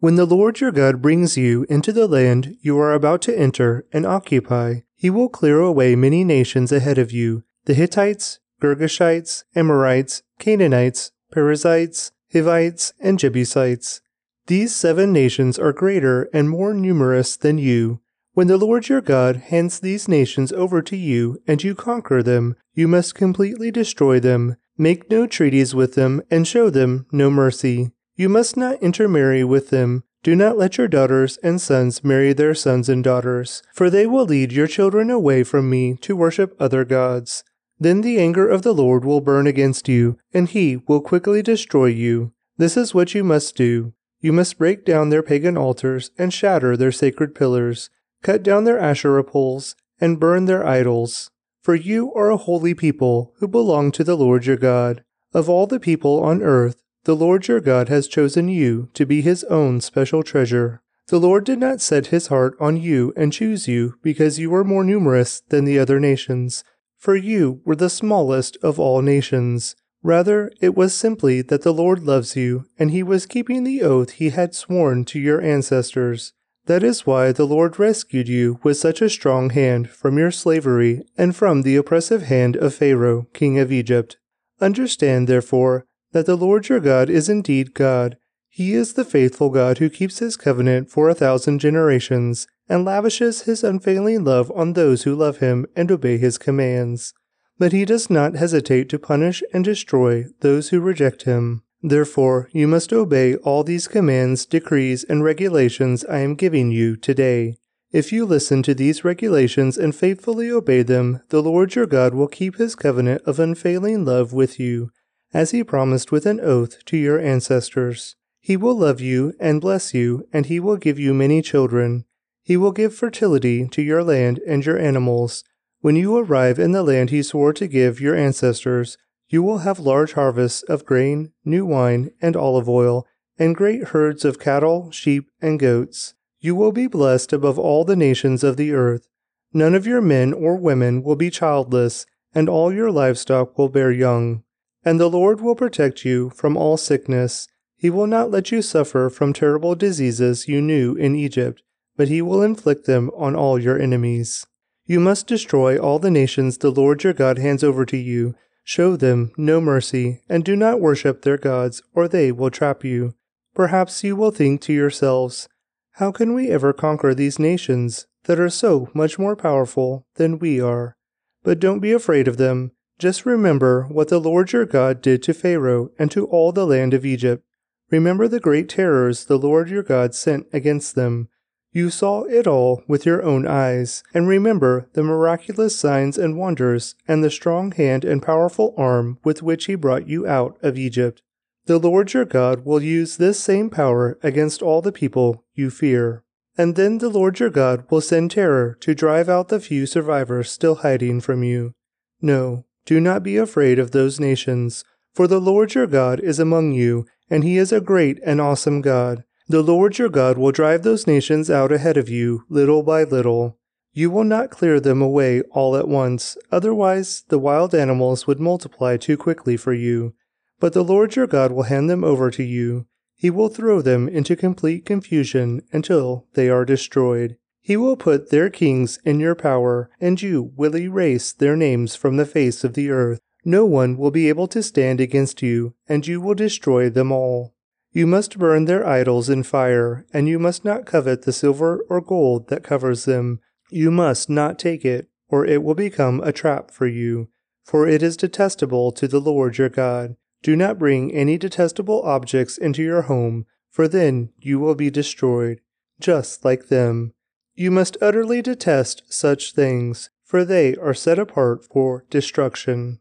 Speaker 1: when the Lord your God brings you into the land you are about to enter and occupy, he will clear away many nations ahead of you the Hittites, Girgashites, Amorites, Canaanites, Perizzites, Hivites, and Jebusites. These seven nations are greater and more numerous than you. When the Lord your God hands these nations over to you and you conquer them, you must completely destroy them, make no treaties with them, and show them no mercy. You must not intermarry with them. Do not let your daughters and sons marry their sons and daughters, for they will lead your children away from me to worship other gods. Then the anger of the Lord will burn against you, and he will quickly destroy you. This is what you must do. You must break down their pagan altars and shatter their sacred pillars cut down their Asherah poles, and burn their idols. For you are a holy people who belong to the Lord your God. Of all the people on earth, the Lord your God has chosen you to be his own special treasure. The Lord did not set his heart on you and choose you because you were more numerous than the other nations, for you were the smallest of all nations. Rather, it was simply that the Lord loves you, and he was keeping the oath he had sworn to your ancestors. That is why the Lord rescued you with such a strong hand from your slavery and from the oppressive hand of Pharaoh, king of Egypt. Understand, therefore, that the Lord your God is indeed God. He is the faithful God who keeps his covenant for a thousand generations and lavishes his unfailing love on those who love him and obey his commands. But he does not hesitate to punish and destroy those who reject him. Therefore, you must obey all these commands, decrees, and regulations I am giving you today. If you listen to these regulations and faithfully obey them, the Lord your God will keep his covenant of unfailing love with you, as he promised with an oath to your ancestors. He will love you and bless you, and he will give you many children. He will give fertility to your land and your animals. When you arrive in the land he swore to give your ancestors, you will have large harvests of grain, new wine, and olive oil, and great herds of cattle, sheep, and goats. You will be blessed above all the nations of the earth. None of your men or women will be childless, and all your livestock will bear young. And the Lord will protect you from all sickness. He will not let you suffer from terrible diseases you knew in Egypt, but he will inflict them on all your enemies. You must destroy all the nations the Lord your God hands over to you Show them no mercy, and do not worship their gods, or they will trap you. Perhaps you will think to yourselves, How can we ever conquer these nations that are so much more powerful than we are? But don't be afraid of them. Just remember what the Lord your God did to Pharaoh and to all the land of Egypt. Remember the great terrors the Lord your God sent against them you saw it all with your own eyes, and remember the miraculous signs and wonders, and the strong hand and powerful arm with which he brought you out of Egypt. The Lord your God will use this same power against all the people you fear. And then the Lord your God will send terror to drive out the few survivors still hiding from you. No, do not be afraid of those nations, for the Lord your God is among you, and he is a great and awesome God. The Lord your God will drive those nations out ahead of you, little by little. You will not clear them away all at once, otherwise, the wild animals would multiply too quickly for you. But the Lord your God will hand them over to you. He will throw them into complete confusion until they are destroyed. He will put their kings in your power, and you will erase their names from the face of the earth. No one will be able to stand against you, and you will destroy them all. You must burn their idols in fire, and you must not covet the silver or gold that covers them. You must not take it, or it will become a trap for you, for it is detestable to the Lord your God. Do not bring any detestable objects into your home, for then you will be destroyed, just like them. You must utterly detest such things, for they are set apart for destruction.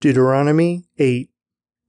Speaker 1: Deuteronomy 8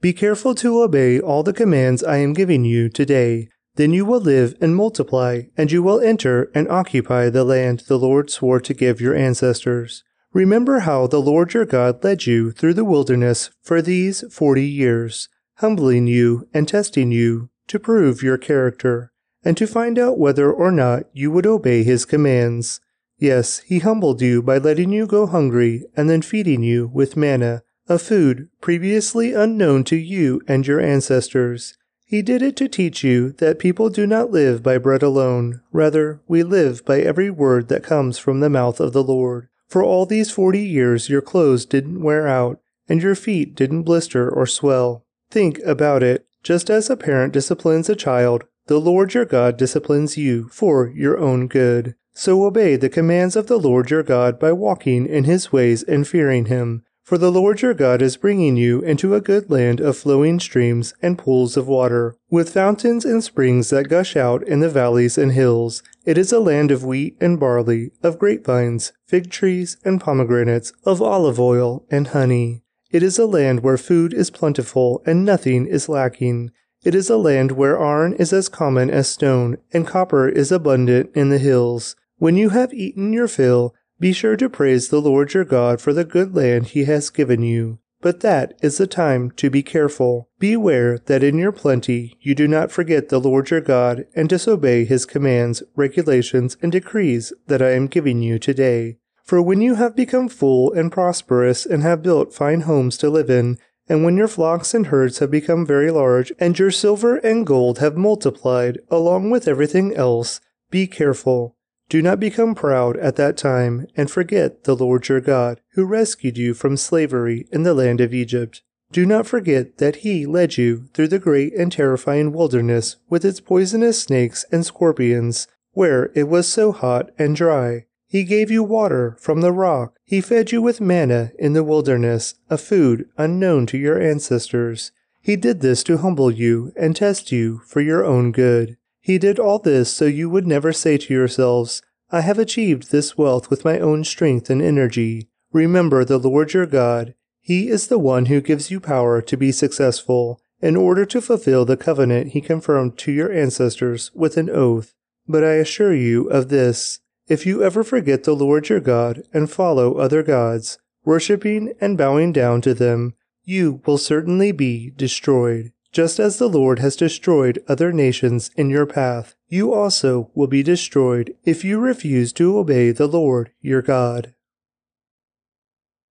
Speaker 1: be careful to obey all the commands I am giving you today. Then you will live and multiply, and you will enter and occupy the land the Lord swore to give your ancestors. Remember how the Lord your God led you through the wilderness for these forty years, humbling you and testing you to prove your character, and to find out whether or not you would obey his commands. Yes, he humbled you by letting you go hungry and then feeding you with manna a food previously unknown to you and your ancestors. He did it to teach you that people do not live by bread alone. Rather, we live by every word that comes from the mouth of the Lord. For all these forty years, your clothes didn't wear out, and your feet didn't blister or swell. Think about it. Just as a parent disciplines a child, The Lord your God disciplines you for your own good. So obey the commands of the Lord your God by walking in his ways and fearing him. For the Lord your God is bringing you into a good land of flowing streams and pools of water, with fountains and springs that gush out in the valleys and hills. It is a land of wheat and barley, of grapevines, fig trees, and pomegranates, of olive oil and honey. It is a land where food is plentiful and nothing is lacking. It is a land where iron is as common as stone, and copper is abundant in the hills. When you have eaten your fill, be sure to praise the Lord your God for the good land he has given you. But that is the time to be careful. Beware that in your plenty you do not forget the Lord your God and disobey his commands, regulations, and decrees that I am giving you today. For when you have become full and prosperous and have built fine homes to live in, and when your flocks and herds have become very large, and your silver and gold have multiplied along with everything else, be careful do not become proud at that time and forget the Lord your God, who rescued you from slavery in the land of Egypt. Do not forget that he led you through the great and terrifying wilderness with its poisonous snakes and scorpions, where it was so hot and dry. He gave you water from the rock. He fed you with manna in the wilderness, a food unknown to your ancestors. He did this to humble you and test you for your own good. He did all this so you would never say to yourselves, I have achieved this wealth with my own strength and energy. Remember the Lord your God. He is the one who gives you power to be successful, in order to fulfill the covenant he confirmed to your ancestors with an oath. But I assure you of this if you ever forget the Lord your God and follow other gods, worshipping and bowing down to them, you will certainly be destroyed. Just as the Lord has destroyed other nations in your path, you also will be destroyed if you refuse to obey the Lord your God.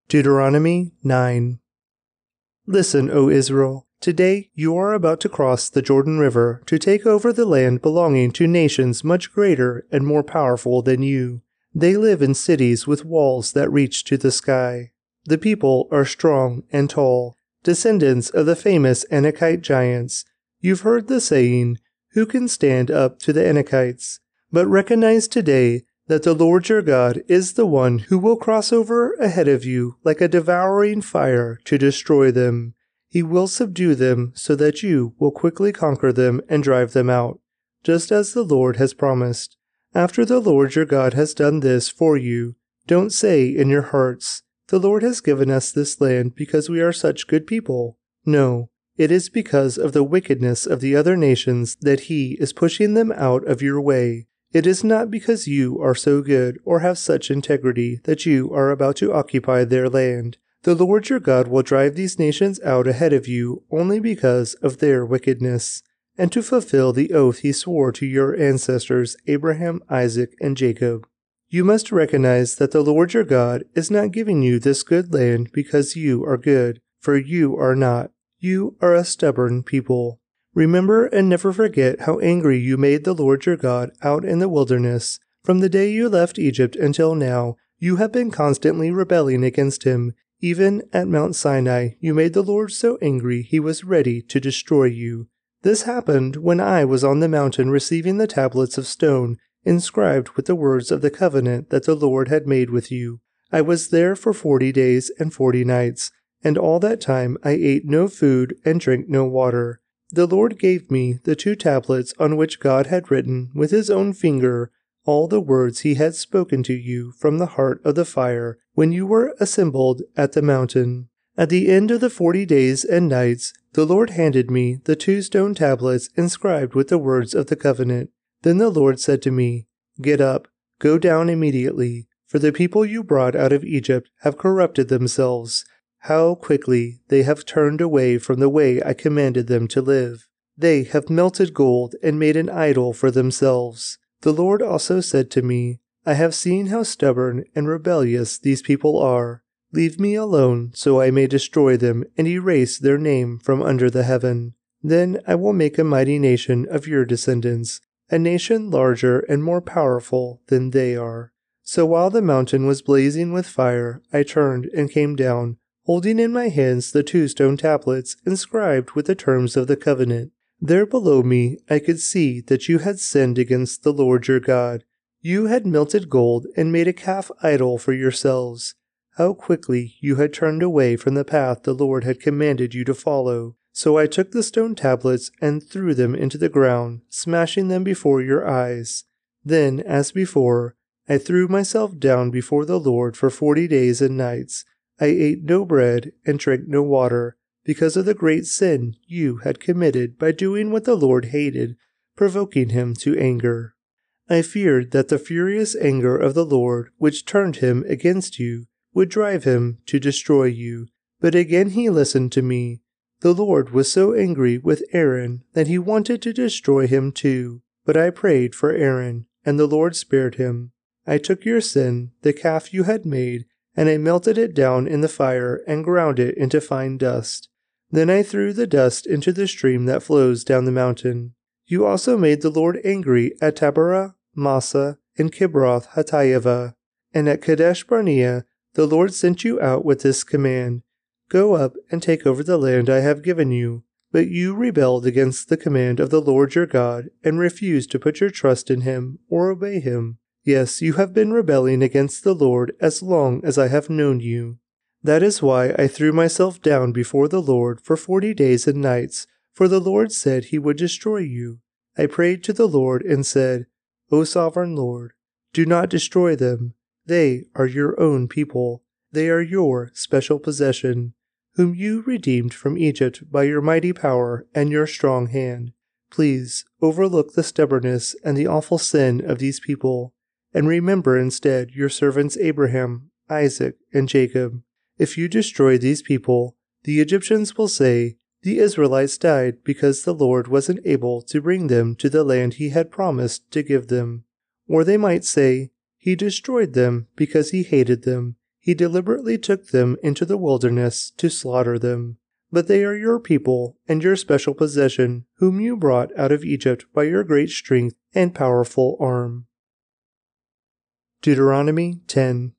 Speaker 1: Deuteronomy 9 Listen, O Israel. Today you are about to cross the Jordan River to take over the land belonging to nations much greater and more powerful than you. They live in cities with walls that reach to the sky. The people are strong and tall descendants of the famous Anakite giants. You've heard the saying, Who can stand up to the Anakites? But recognize today that the Lord your God is the one who will cross over ahead of you like a devouring fire to destroy them. He will subdue them so that you will quickly conquer them and drive them out, just as the Lord has promised. After the Lord your God has done this for you, don't say in your hearts, the Lord has given us this land because we are such good people. No, it is because of the wickedness of the other nations that He is pushing them out of your way. It is not because you are so good or have such integrity that you are about to occupy their land. The Lord your God will drive these nations out ahead of you only because of their wickedness, and to fulfill the oath he swore to your ancestors Abraham, Isaac, and Jacob. You must recognize that the Lord your God is not giving you this good land because you are good, for you are not. You are a stubborn people. Remember and never forget how angry you made the Lord your God out in the wilderness. From the day you left Egypt until now, you have been constantly rebelling against him. Even at Mount Sinai, you made the Lord so angry he was ready to destroy you. This happened when I was on the mountain receiving the tablets of stone inscribed with the words of the covenant that the Lord had made with you. I was there for forty days and forty nights, and all that time I ate no food and drank no water. The Lord gave me the two tablets on which God had written with his own finger all the words he had spoken to you from the heart of the fire when you were assembled at the mountain. At the end of the forty days and nights, the Lord handed me the two stone tablets inscribed with the words of the covenant. Then the Lord said to me, Get up, go down immediately, for the people you brought out of Egypt have corrupted themselves. How quickly they have turned away from the way I commanded them to live. They have melted gold and made an idol for themselves. The Lord also said to me, I have seen how stubborn and rebellious these people are. Leave me alone so I may destroy them and erase their name from under the heaven. Then I will make a mighty nation of your descendants a nation larger and more powerful than they are. So while the mountain was blazing with fire, I turned and came down, holding in my hands the two stone tablets inscribed with the terms of the covenant. There below me I could see that you had sinned against the Lord your God. You had melted gold and made a calf idol for yourselves. How quickly you had turned away from the path the Lord had commanded you to follow. So I took the stone tablets and threw them into the ground, smashing them before your eyes. Then, as before, I threw myself down before the Lord for forty days and nights. I ate no bread and drank no water because of the great sin you had committed by doing what the Lord hated, provoking him to anger. I feared that the furious anger of the Lord, which turned him against you, would drive him to destroy you. But again he listened to me. The Lord was so angry with Aaron that he wanted to destroy him too. But I prayed for Aaron, and the Lord spared him. I took your sin, the calf you had made, and I melted it down in the fire and ground it into fine dust. Then I threw the dust into the stream that flows down the mountain. You also made the Lord angry at Taberah, Massah, and Kibroth Hattaavah, and at Kadesh Barnea the Lord sent you out with this command Go up and take over the land I have given you. But you rebelled against the command of the Lord your God and refused to put your trust in him or obey him. Yes, you have been rebelling against the Lord as long as I have known you. That is why I threw myself down before the Lord for forty days and nights, for the Lord said he would destroy you. I prayed to the Lord and said, O sovereign Lord, do not destroy them. They are your own people. They are your special possession, whom you redeemed from Egypt by your mighty power and your strong hand. Please overlook the stubbornness and the awful sin of these people, and remember instead your servants Abraham, Isaac, and Jacob if you destroy these people, the Egyptians will say, The Israelites died because the Lord wasn't able to bring them to the land he had promised to give them. Or they might say, He destroyed them because he hated them. He deliberately took them into the wilderness to slaughter them. But they are your people and your special possession, whom you brought out of Egypt by your great strength and powerful arm. Deuteronomy 10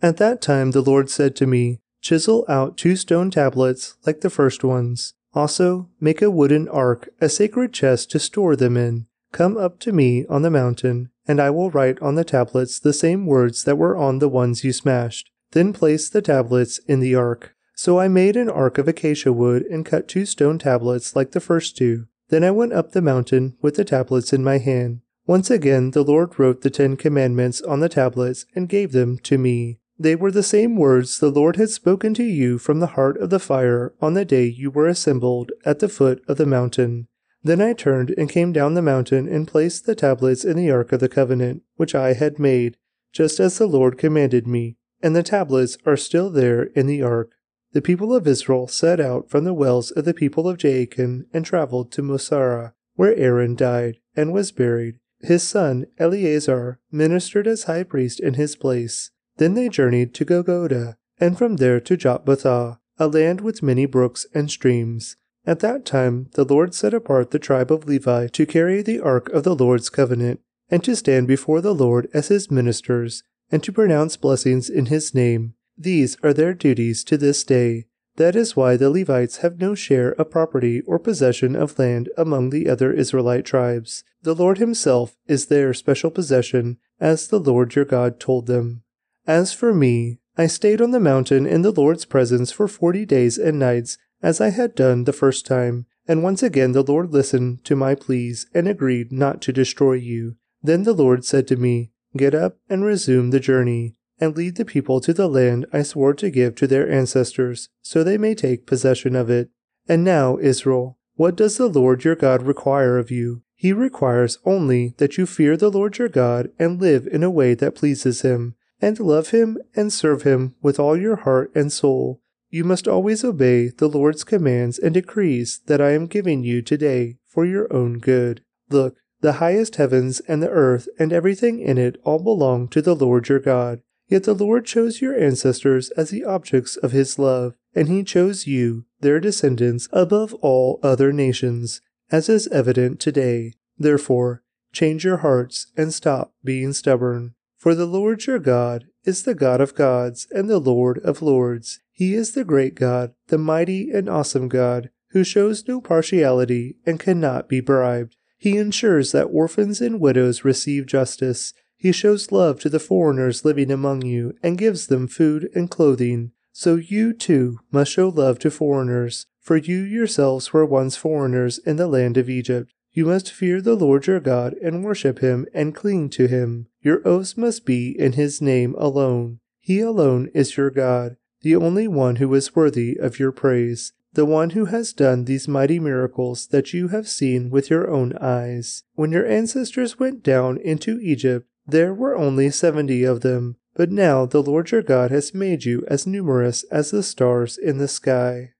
Speaker 1: at that time the Lord said to me, Chisel out two stone tablets like the first ones. Also, make a wooden ark, a sacred chest to store them in. Come up to me on the mountain, and I will write on the tablets the same words that were on the ones you smashed. Then place the tablets in the ark. So I made an ark of acacia wood and cut two stone tablets like the first two. Then I went up the mountain with the tablets in my hand. Once again the Lord wrote the Ten Commandments on the tablets and gave them to me. They were the same words the Lord had spoken to you from the heart of the fire on the day you were assembled at the foot of the mountain. Then I turned and came down the mountain and placed the tablets in the ark of the covenant, which I had made, just as the Lord commanded me, and the tablets are still there in the ark. The people of Israel set out from the wells of the people of Jaakan and traveled to Moserah, where Aaron died and was buried. His son Eleazar ministered as high priest in his place. Then they journeyed to Gudgodah, and from there to Jotbathah, a land with many brooks and streams. At that time the Lord set apart the tribe of Levi to carry the ark of the Lord's covenant, and to stand before the Lord as his ministers, and to pronounce blessings in his name. These are their duties to this day. That is why the Levites have no share of property or possession of land among the other Israelite tribes. The Lord himself is their special possession, as the Lord your God told them. As for me, I stayed on the mountain in the Lord's presence for forty days and nights, as I had done the first time, and once again the Lord listened to my pleas and agreed not to destroy you. Then the Lord said to me, Get up and resume the journey, and lead the people to the land I swore to give to their ancestors, so they may take possession of it. And now, Israel, what does the Lord your God require of you? He requires only that you fear the Lord your God and live in a way that pleases him and love him and serve him with all your heart and soul. You must always obey the Lord's commands and decrees that I am giving you today for your own good. Look, the highest heavens and the earth and everything in it all belong to the Lord your God. Yet the Lord chose your ancestors as the objects of his love, and he chose you, their descendants, above all other nations, as is evident today. Therefore, change your hearts and stop being stubborn. For the Lord your God is the God of gods and the Lord of lords. He is the great God, the mighty and awesome God, who shows no partiality and cannot be bribed. He ensures that orphans and widows receive justice. He shows love to the foreigners living among you and gives them food and clothing. So you too must show love to foreigners, for you yourselves were once foreigners in the land of Egypt. You must fear the Lord your God and worship him and cling to him. Your oaths must be in his name alone. He alone is your God, the only one who is worthy of your praise the one who has done these mighty miracles that you have seen with your own eyes. When your ancestors went down into Egypt, there were only seventy of them, but now the Lord your God has made you as numerous as the stars in the sky.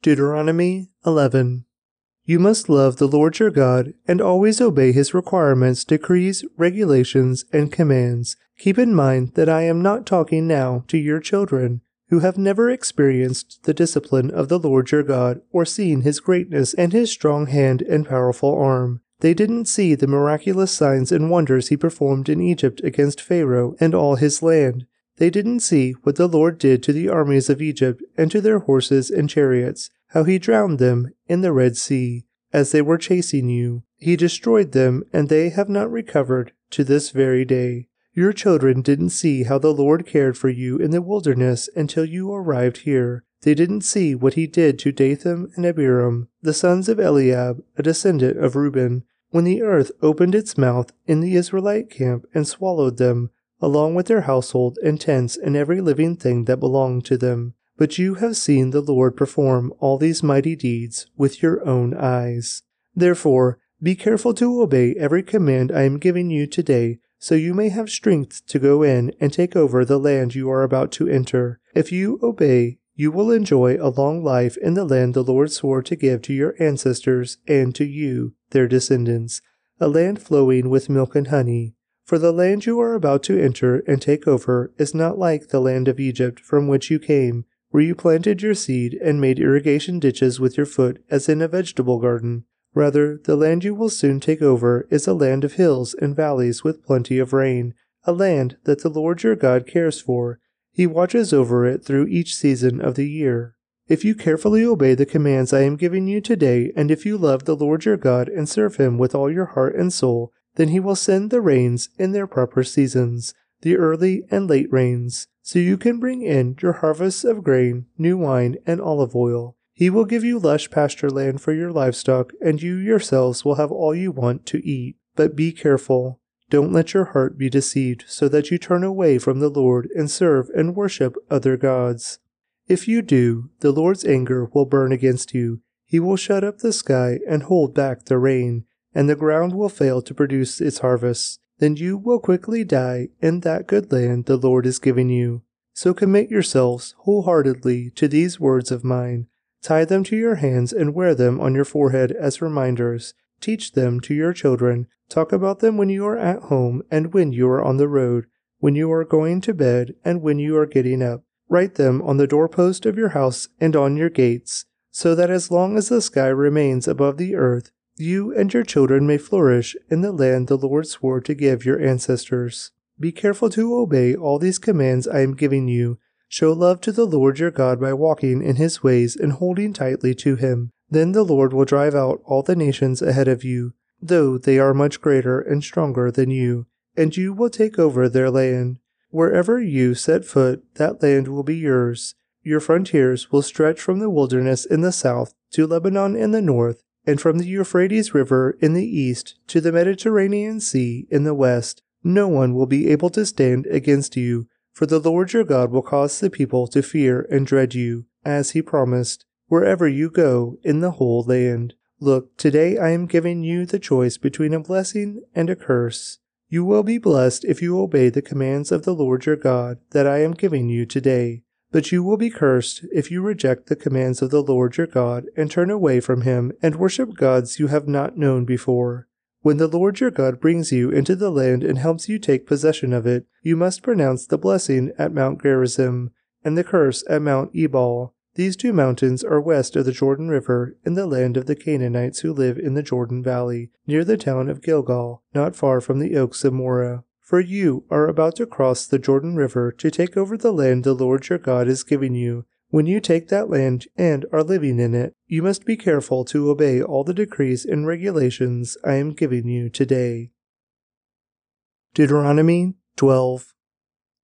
Speaker 1: Deuteronomy 11 You must love the Lord your God and always obey his requirements, decrees, regulations, and commands. Keep in mind that I am not talking now to your children who have never experienced the discipline of the Lord your God or seen his greatness and his strong hand and powerful arm. They didn't see the miraculous signs and wonders he performed in Egypt against Pharaoh and all his land. They didn't see what the Lord did to the armies of Egypt and to their horses and chariots, how he drowned them in the Red Sea as they were chasing you. He destroyed them, and they have not recovered to this very day. Your children didn't see how the Lord cared for you in the wilderness until you arrived here. They didn't see what he did to Dathan and Abiram, the sons of Eliab, a descendant of Reuben, when the earth opened its mouth in the Israelite camp and swallowed them, along with their household and tents and every living thing that belonged to them. But you have seen the Lord perform all these mighty deeds with your own eyes. Therefore, be careful to obey every command I am giving you today so you may have strength to go in and take over the land you are about to enter. If you obey, you will enjoy a long life in the land the Lord swore to give to your ancestors and to you, their descendants, a land flowing with milk and honey. For the land you are about to enter and take over is not like the land of Egypt from which you came, where you planted your seed and made irrigation ditches with your foot as in a vegetable garden. Rather, the land you will soon take over is a land of hills and valleys with plenty of rain, a land that the Lord your God cares for. He watches over it through each season of the year. If you carefully obey the commands I am giving you today, and if you love the Lord your God and serve him with all your heart and soul, then he will send the rains in their proper seasons, the early and late rains, so you can bring in your harvests of grain, new wine, and olive oil. He will give you lush pasture land for your livestock, and you yourselves will have all you want to eat. But be careful. Don't let your heart be deceived, so that you turn away from the Lord and serve and worship other gods. If you do, the Lord's anger will burn against you. He will shut up the sky and hold back the rain, and the ground will fail to produce its harvests. Then you will quickly die in that good land the Lord is giving you. So commit yourselves wholeheartedly to these words of mine Tie them to your hands and wear them on your forehead as reminders. Teach them to your children. Talk about them when you are at home and when you are on the road, when you are going to bed and when you are getting up. Write them on the doorpost of your house and on your gates, so that as long as the sky remains above the earth, you and your children may flourish in the land the Lord swore to give your ancestors. Be careful to obey all these commands I am giving you Show love to the Lord your God by walking in his ways and holding tightly to him. Then the Lord will drive out all the nations ahead of you, though they are much greater and stronger than you, and you will take over their land. Wherever you set foot, that land will be yours. Your frontiers will stretch from the wilderness in the south to Lebanon in the north, and from the Euphrates River in the east to the Mediterranean Sea in the west. No one will be able to stand against you for the Lord your God will cause the people to fear and dread you, as he promised, wherever you go in the whole land. Look, today I am giving you the choice between a blessing and a curse. You will be blessed if you obey the commands of the Lord your God that I am giving you today. But you will be cursed if you reject the commands of the Lord your God and turn away from him and worship gods you have not known before. When the Lord your God brings you into the land and helps you take possession of it, you must pronounce the blessing at Mount Gerizim and the curse at Mount Ebal. These two mountains are west of the Jordan River in the land of the Canaanites who live in the Jordan Valley, near the town of Gilgal, not far from the oaks of Moreh. For you are about to cross the Jordan River to take over the land the Lord your God is giving you. When you take that land and are living in it, you must be careful to obey all the decrees and regulations I am giving you today. Deuteronomy 12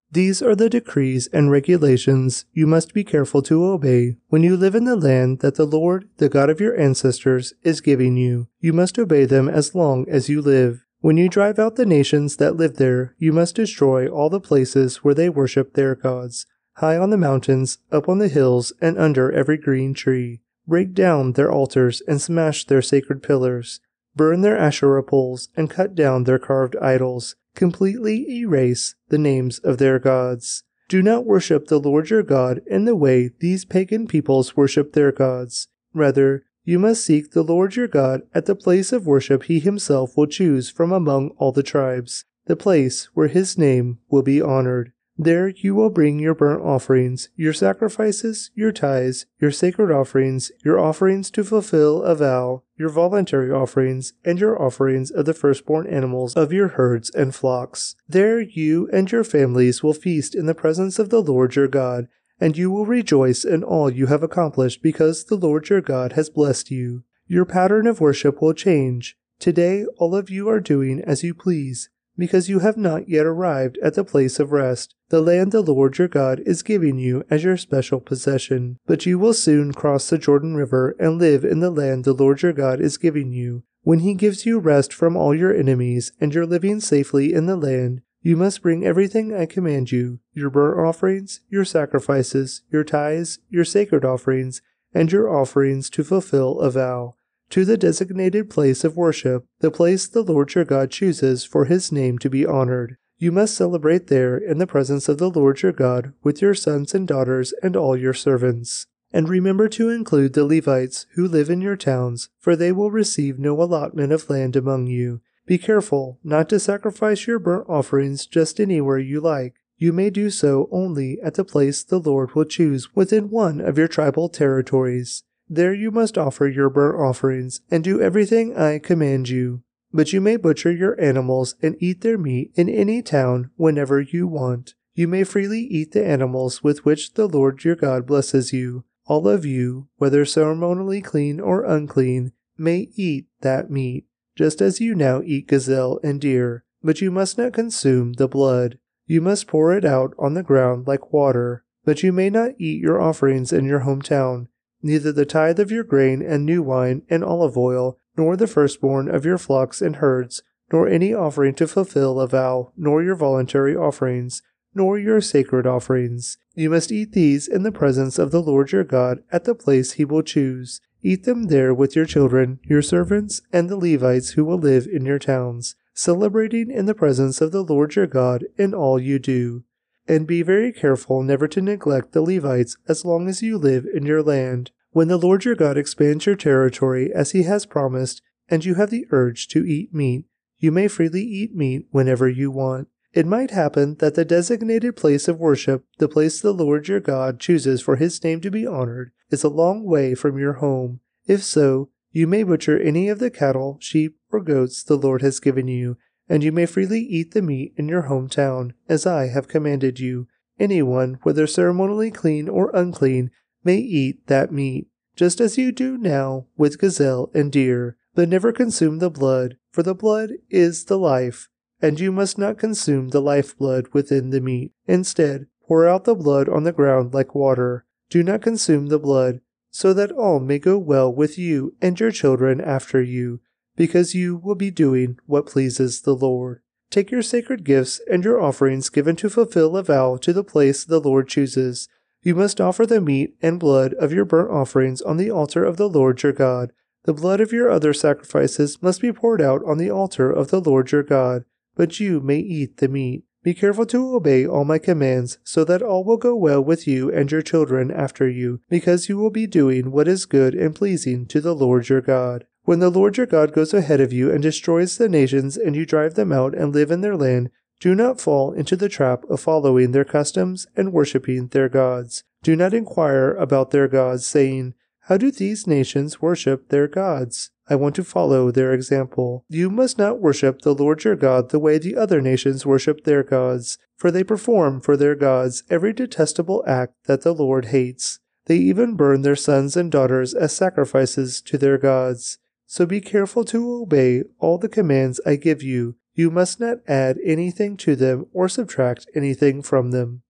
Speaker 1: These are the decrees and regulations you must be careful to obey when you live in the land that the Lord, the God of your ancestors, is giving you. You must obey them as long as you live. When you drive out the nations that live there, you must destroy all the places where they worship their gods high on the mountains, up on the hills, and under every green tree. Break down their altars and smash their sacred pillars. Burn their Asherah poles and cut down their carved idols. Completely erase the names of their gods. Do not worship the Lord your God in the way these pagan peoples worship their gods. Rather, you must seek the Lord your God at the place of worship he himself will choose from among all the tribes, the place where his name will be honored. There you will bring your burnt offerings, your sacrifices, your tithes, your sacred offerings, your offerings to fulfill a vow, your voluntary offerings, and your offerings of the firstborn animals of your herds and flocks. There you and your families will feast in the presence of the Lord your God, and you will rejoice in all you have accomplished because the Lord your God has blessed you. Your pattern of worship will change. Today all of you are doing as you please because you have not yet arrived at the place of rest, the land the Lord your God is giving you as your special possession. But you will soon cross the Jordan River and live in the land the Lord your God is giving you. When he gives you rest from all your enemies and you're living safely in the land, you must bring everything I command you your burnt offerings, your sacrifices, your tithes, your sacred offerings, and your offerings to fulfill a vow to the designated place of worship, the place the Lord your God chooses for his name to be honored. You must celebrate there in the presence of the Lord your God with your sons and daughters and all your servants. And remember to include the Levites who live in your towns, for they will receive no allotment of land among you. Be careful not to sacrifice your burnt offerings just anywhere you like. You may do so only at the place the Lord will choose within one of your tribal territories. There you must offer your burnt offerings, and do everything I command you. But you may butcher your animals and eat their meat in any town whenever you want. You may freely eat the animals with which the Lord your God blesses you. All of you, whether ceremonially clean or unclean, may eat that meat, just as you now eat gazelle and deer, but you must not consume the blood. You must pour it out on the ground like water, but you may not eat your offerings in your hometown neither the tithe of your grain and new wine and olive oil, nor the firstborn of your flocks and herds, nor any offering to fulfill a vow, nor your voluntary offerings, nor your sacred offerings. You must eat these in the presence of the Lord your God at the place he will choose. Eat them there with your children, your servants, and the Levites who will live in your towns, celebrating in the presence of the Lord your God in all you do and be very careful never to neglect the Levites as long as you live in your land. When the Lord your God expands your territory as he has promised, and you have the urge to eat meat, you may freely eat meat whenever you want. It might happen that the designated place of worship, the place the Lord your God chooses for his name to be honored, is a long way from your home. If so, you may butcher any of the cattle, sheep, or goats the Lord has given you, and you may freely eat the meat in your hometown, as I have commanded you. Anyone, whether ceremonially clean or unclean, may eat that meat, just as you do now with gazelle and deer, but never consume the blood, for the blood is the life, and you must not consume the lifeblood within the meat. Instead, pour out the blood on the ground like water. Do not consume the blood, so that all may go well with you and your children after you because you will be doing what pleases the Lord. Take your sacred gifts and your offerings given to fulfill a vow to the place the Lord chooses. You must offer the meat and blood of your burnt offerings on the altar of the Lord your God. The blood of your other sacrifices must be poured out on the altar of the Lord your God, but you may eat the meat. Be careful to obey all my commands, so that all will go well with you and your children after you, because you will be doing what is good and pleasing to the Lord your God. When the Lord your God goes ahead of you and destroys the nations and you drive them out and live in their land, do not fall into the trap of following their customs and worshipping their gods. Do not inquire about their gods, saying, How do these nations worship their gods? I want to follow their example. You must not worship the Lord your God the way the other nations worship their gods, for they perform for their gods every detestable act that the Lord hates. They even burn their sons and daughters as sacrifices to their gods. So be careful to obey all the commands I give you. You must not add anything to them or subtract anything from them.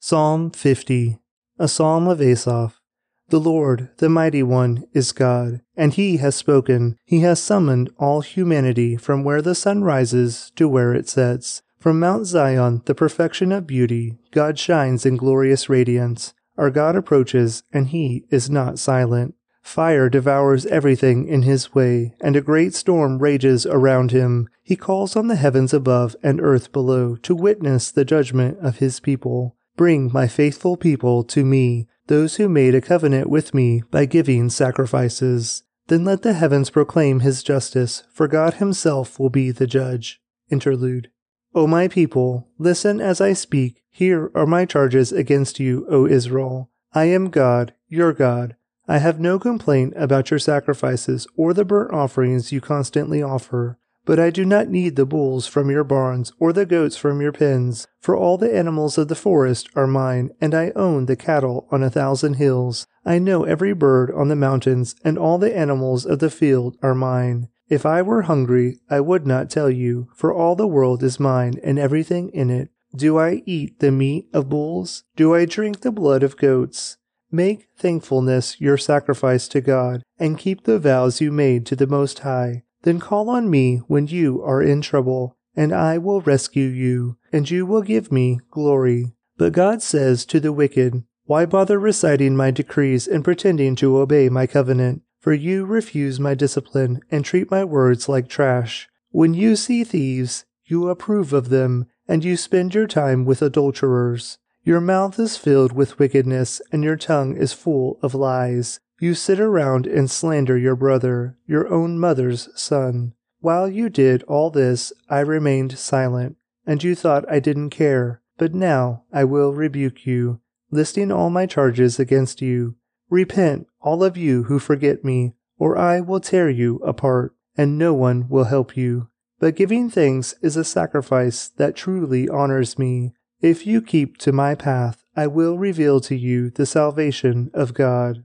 Speaker 1: Psalm 50, a psalm of Asaph. The Lord, the Mighty One, is God, and He has spoken. He has summoned all humanity from where the sun rises to where it sets. From Mount Zion, the perfection of beauty, God shines in glorious radiance. Our God approaches, and He is not silent. Fire devours everything in His way, and a great storm rages around Him. He calls on the heavens above and earth below to witness the judgment of His people. Bring my faithful people to me those who made a covenant with me by giving sacrifices. Then let the heavens proclaim his justice, for God himself will be the judge. Interlude. O my people, listen as I speak. Here are my charges against you, O Israel. I am God, your God. I have no complaint about your sacrifices or the burnt offerings you constantly offer. But I do not need the bulls from your barns or the goats from your pens, for all the animals of the forest are mine, and I own the cattle on a thousand hills. I know every bird on the mountains, and all the animals of the field are mine. If I were hungry, I would not tell you, for all the world is mine, and everything in it. Do I eat the meat of bulls? Do I drink the blood of goats? Make thankfulness your sacrifice to God, and keep the vows you made to the Most High. Then call on me when you are in trouble, and I will rescue you, and you will give me glory. But God says to the wicked, Why bother reciting my decrees and pretending to obey my covenant? For you refuse my discipline and treat my words like trash. When you see thieves, you approve of them, and you spend your time with adulterers. Your mouth is filled with wickedness, and your tongue is full of lies. You sit around and slander your brother, your own mother's son. While you did all this, I remained silent, and you thought I didn't care. But now I will rebuke you, listing all my charges against you. Repent, all of you who forget me, or I will tear you apart, and no one will help you. But giving thanks is a sacrifice that truly honors me. If you keep to my path, I will reveal to you the salvation of God.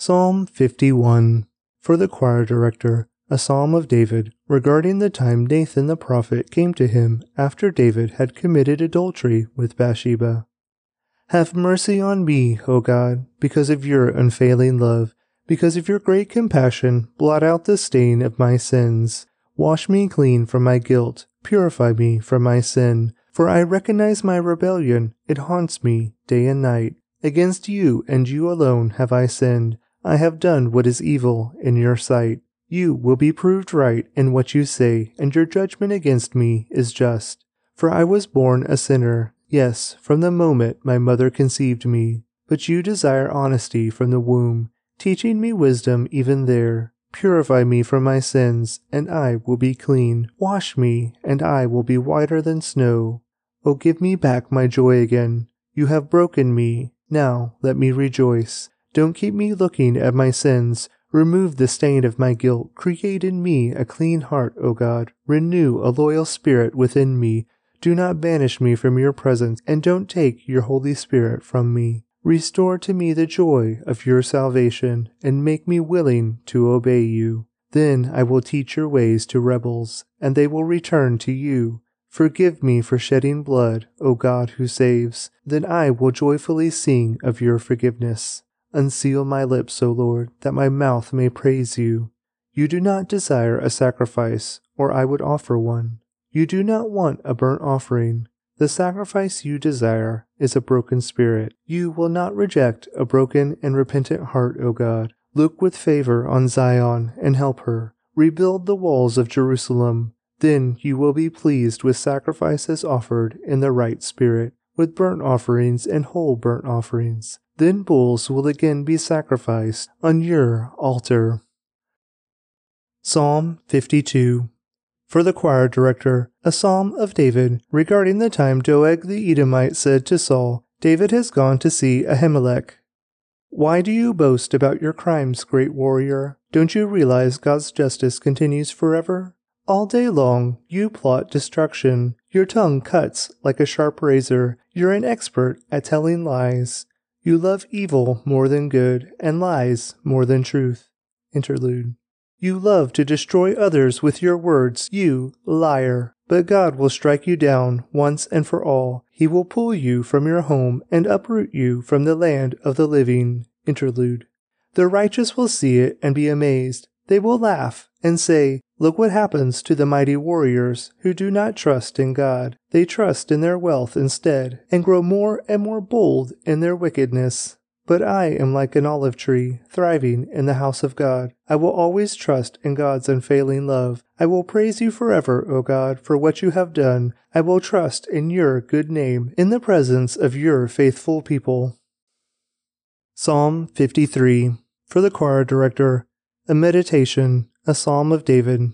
Speaker 1: Psalm 51 For the choir director, a psalm of David regarding the time Nathan the prophet came to him after David had committed adultery with Bathsheba. Have mercy on me, O God, because of your unfailing love, because of your great compassion, blot out the stain of my sins. Wash me clean from my guilt, purify me from my sin, for I recognize my rebellion, it haunts me day and night. Against you and you alone have I sinned I have done what is evil in your sight. You will be proved right in what you say, and your judgment against me is just. For I was born a sinner, yes, from the moment my mother conceived me. But you desire honesty from the womb, teaching me wisdom even there. Purify me from my sins, and I will be clean. Wash me, and I will be whiter than snow. O give me back my joy again. You have broken me. Now let me rejoice. Don't keep me looking at my sins. Remove the stain of my guilt. Create in me a clean heart, O God. Renew a loyal spirit within me. Do not banish me from your presence, and don't take your Holy Spirit from me. Restore to me the joy of your salvation, and make me willing to obey you. Then I will teach your ways to rebels, and they will return to you. Forgive me for shedding blood, O God who saves. Then I will joyfully sing of your forgiveness. Unseal my lips, O Lord, that my mouth may praise you. You do not desire a sacrifice, or I would offer one. You do not want a burnt offering. The sacrifice you desire is a broken spirit. You will not reject a broken and repentant heart, O God. Look with favor on Zion and help her. Rebuild the walls of Jerusalem. Then you will be pleased with sacrifices offered in the right spirit, with burnt offerings and whole burnt offerings. Then bulls will again be sacrificed on your altar. Psalm 52 For the choir director, a psalm of David regarding the time Doeg the Edomite said to Saul, David has gone to see Ahimelech. Why do you boast about your crimes, great warrior? Don't you realize God's justice continues forever? All day long you plot destruction. Your tongue cuts like a sharp razor. You're an expert at telling lies. You love evil more than good, and lies more than truth. Interlude. You love to destroy others with your words, you liar. But God will strike you down once and for all. He will pull you from your home and uproot you from the land of the living. Interlude. The righteous will see it and be amazed. They will laugh and say, Look what happens to the mighty warriors who do not trust in God. They trust in their wealth instead, and grow more and more bold in their wickedness. But I am like an olive tree, thriving in the house of God. I will always trust in God's unfailing love. I will praise you forever, O God, for what you have done. I will trust in your good name, in the presence of your faithful people. Psalm 53 For the choir director, a meditation, a psalm of David.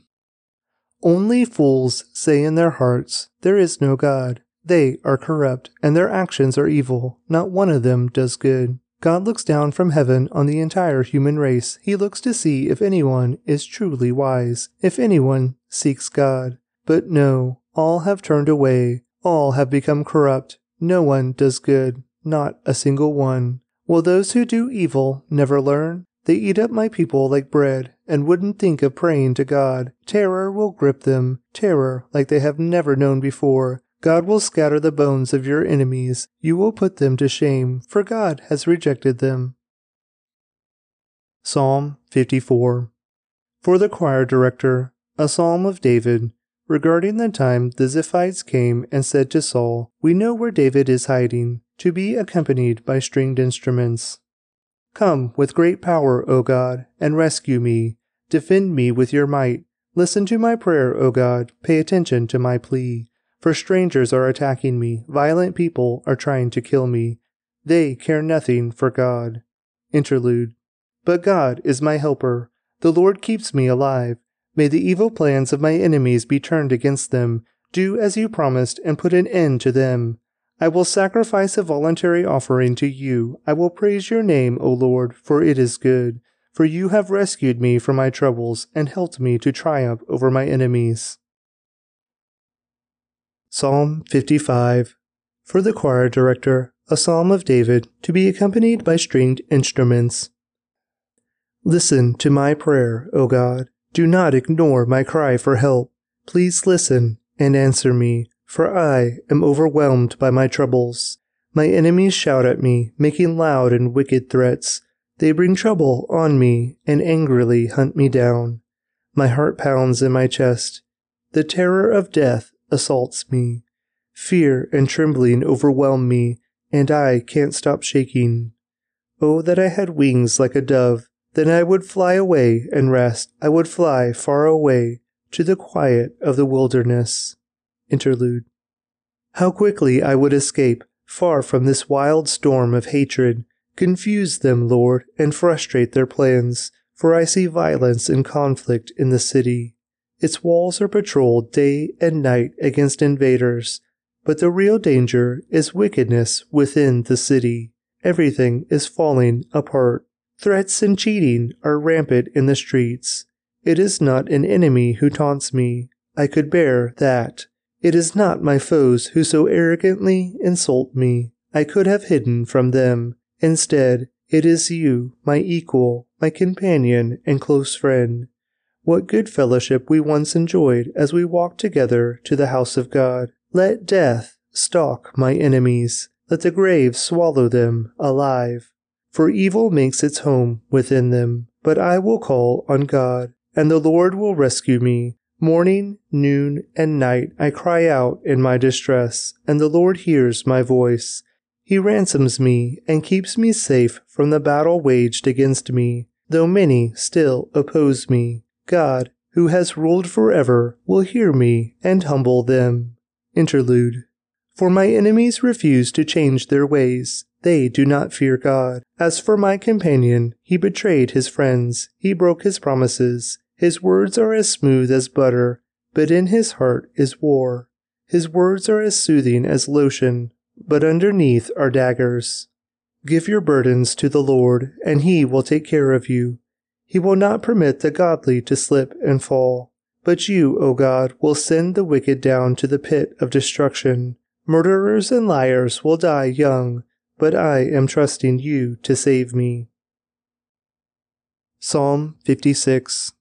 Speaker 1: Only fools say in their hearts, There is no God. They are corrupt, and their actions are evil. Not one of them does good. God looks down from heaven on the entire human race. He looks to see if anyone is truly wise, if anyone seeks God. But no, all have turned away, all have become corrupt. No one does good, not a single one. Will those who do evil never learn? They eat up my people like bread, and wouldn't think of praying to God. Terror will grip them, terror like they have never known before. God will scatter the bones of your enemies. You will put them to shame, for God has rejected them. Psalm 54 For the choir director, a psalm of David, regarding the time the Ziphites came and said to Saul, We know where David is hiding, to be accompanied by stringed instruments. Come with great power, O God, and rescue me. Defend me with your might. Listen to my prayer, O God. Pay attention to my plea. For strangers are attacking me, violent people are trying to kill me. They care nothing for God. Interlude. But God is my helper. The Lord keeps me alive. May the evil plans of my enemies be turned against them. Do as you promised and put an end to them. I will sacrifice a voluntary offering to you. I will praise your name, O Lord, for it is good. For you have rescued me from my troubles and helped me to triumph over my enemies. Psalm 55 For the choir director, a psalm of David, to be accompanied by stringed instruments. Listen to my prayer, O God. Do not ignore my cry for help. Please listen and answer me, for I am overwhelmed by my troubles. My enemies shout at me, making loud and wicked threats. They bring trouble on me and angrily hunt me down. My heart pounds in my chest. The terror of death assaults me. Fear and trembling overwhelm me, and I can't stop shaking. Oh, that I had wings like a dove, then I would fly away and rest. I would fly far away to the quiet of the wilderness. Interlude. How quickly I would escape, far from this wild storm of hatred. Confuse them, Lord, and frustrate their plans, for I see violence and conflict in the city. Its walls are patrolled day and night against invaders, but the real danger is wickedness within the city. Everything is falling apart. Threats and cheating are rampant in the streets. It is not an enemy who taunts me. I could bear that. It is not my foes who so arrogantly insult me. I could have hidden from them. Instead, it is you, my equal, my companion, and close friend. What good fellowship we once enjoyed as we walked together to the house of God. Let death stalk my enemies. Let the grave swallow them alive. For evil makes its home within them. But I will call on God, and the Lord will rescue me. Morning, noon, and night I cry out in my distress, and the Lord hears my voice. He ransoms me and keeps me safe from the battle waged against me, though many still oppose me. God, who has ruled forever, will hear me and humble them. Interlude. For my enemies refuse to change their ways. They do not fear God. As for my companion, he betrayed his friends. He broke his promises. His words are as smooth as butter, but in his heart is war. His words are as soothing as lotion, but underneath are daggers. Give your burdens to the Lord, and he will take care of you. He will not permit the godly to slip and fall, But you, O God, will send the wicked down to the pit of destruction. Murderers and liars will die young, but I am trusting you to save me. Psalm 56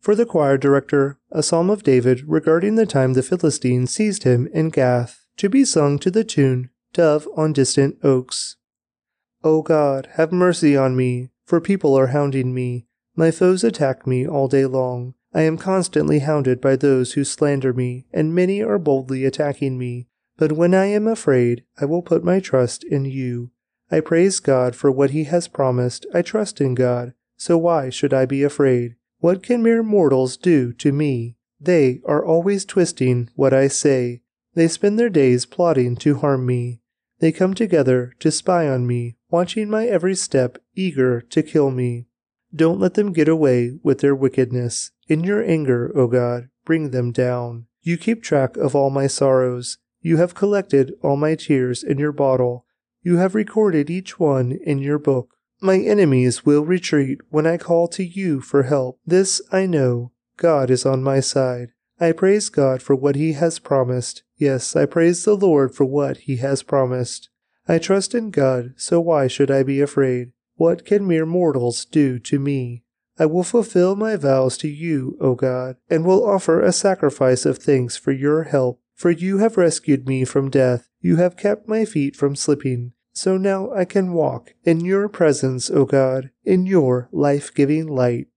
Speaker 1: For the choir director, a psalm of David regarding the time the Philistines seized him in Gath, to be sung to the tune Dove on Distant Oaks. O God, have mercy on me, for people are hounding me. My foes attack me all day long. I am constantly hounded by those who slander me, and many are boldly attacking me. But when I am afraid, I will put my trust in you. I praise God for what he has promised. I trust in God, so why should I be afraid? What can mere mortals do to me? They are always twisting what I say. They spend their days plotting to harm me. They come together to spy on me, watching my every step, eager to kill me. Don't let them get away with their wickedness. In your anger, O God, bring them down. You keep track of all my sorrows. You have collected all my tears in your bottle. You have recorded each one in your book. My enemies will retreat when I call to you for help. This I know. God is on my side. I praise God for what he has promised. Yes, I praise the Lord for what he has promised. I trust in God, so why should I be afraid? What can mere mortals do to me? I will fulfill my vows to you, O God, and will offer a sacrifice of thanks for your help. For you have rescued me from death, you have kept my feet from slipping. So now I can walk in your presence, O God, in your life giving light.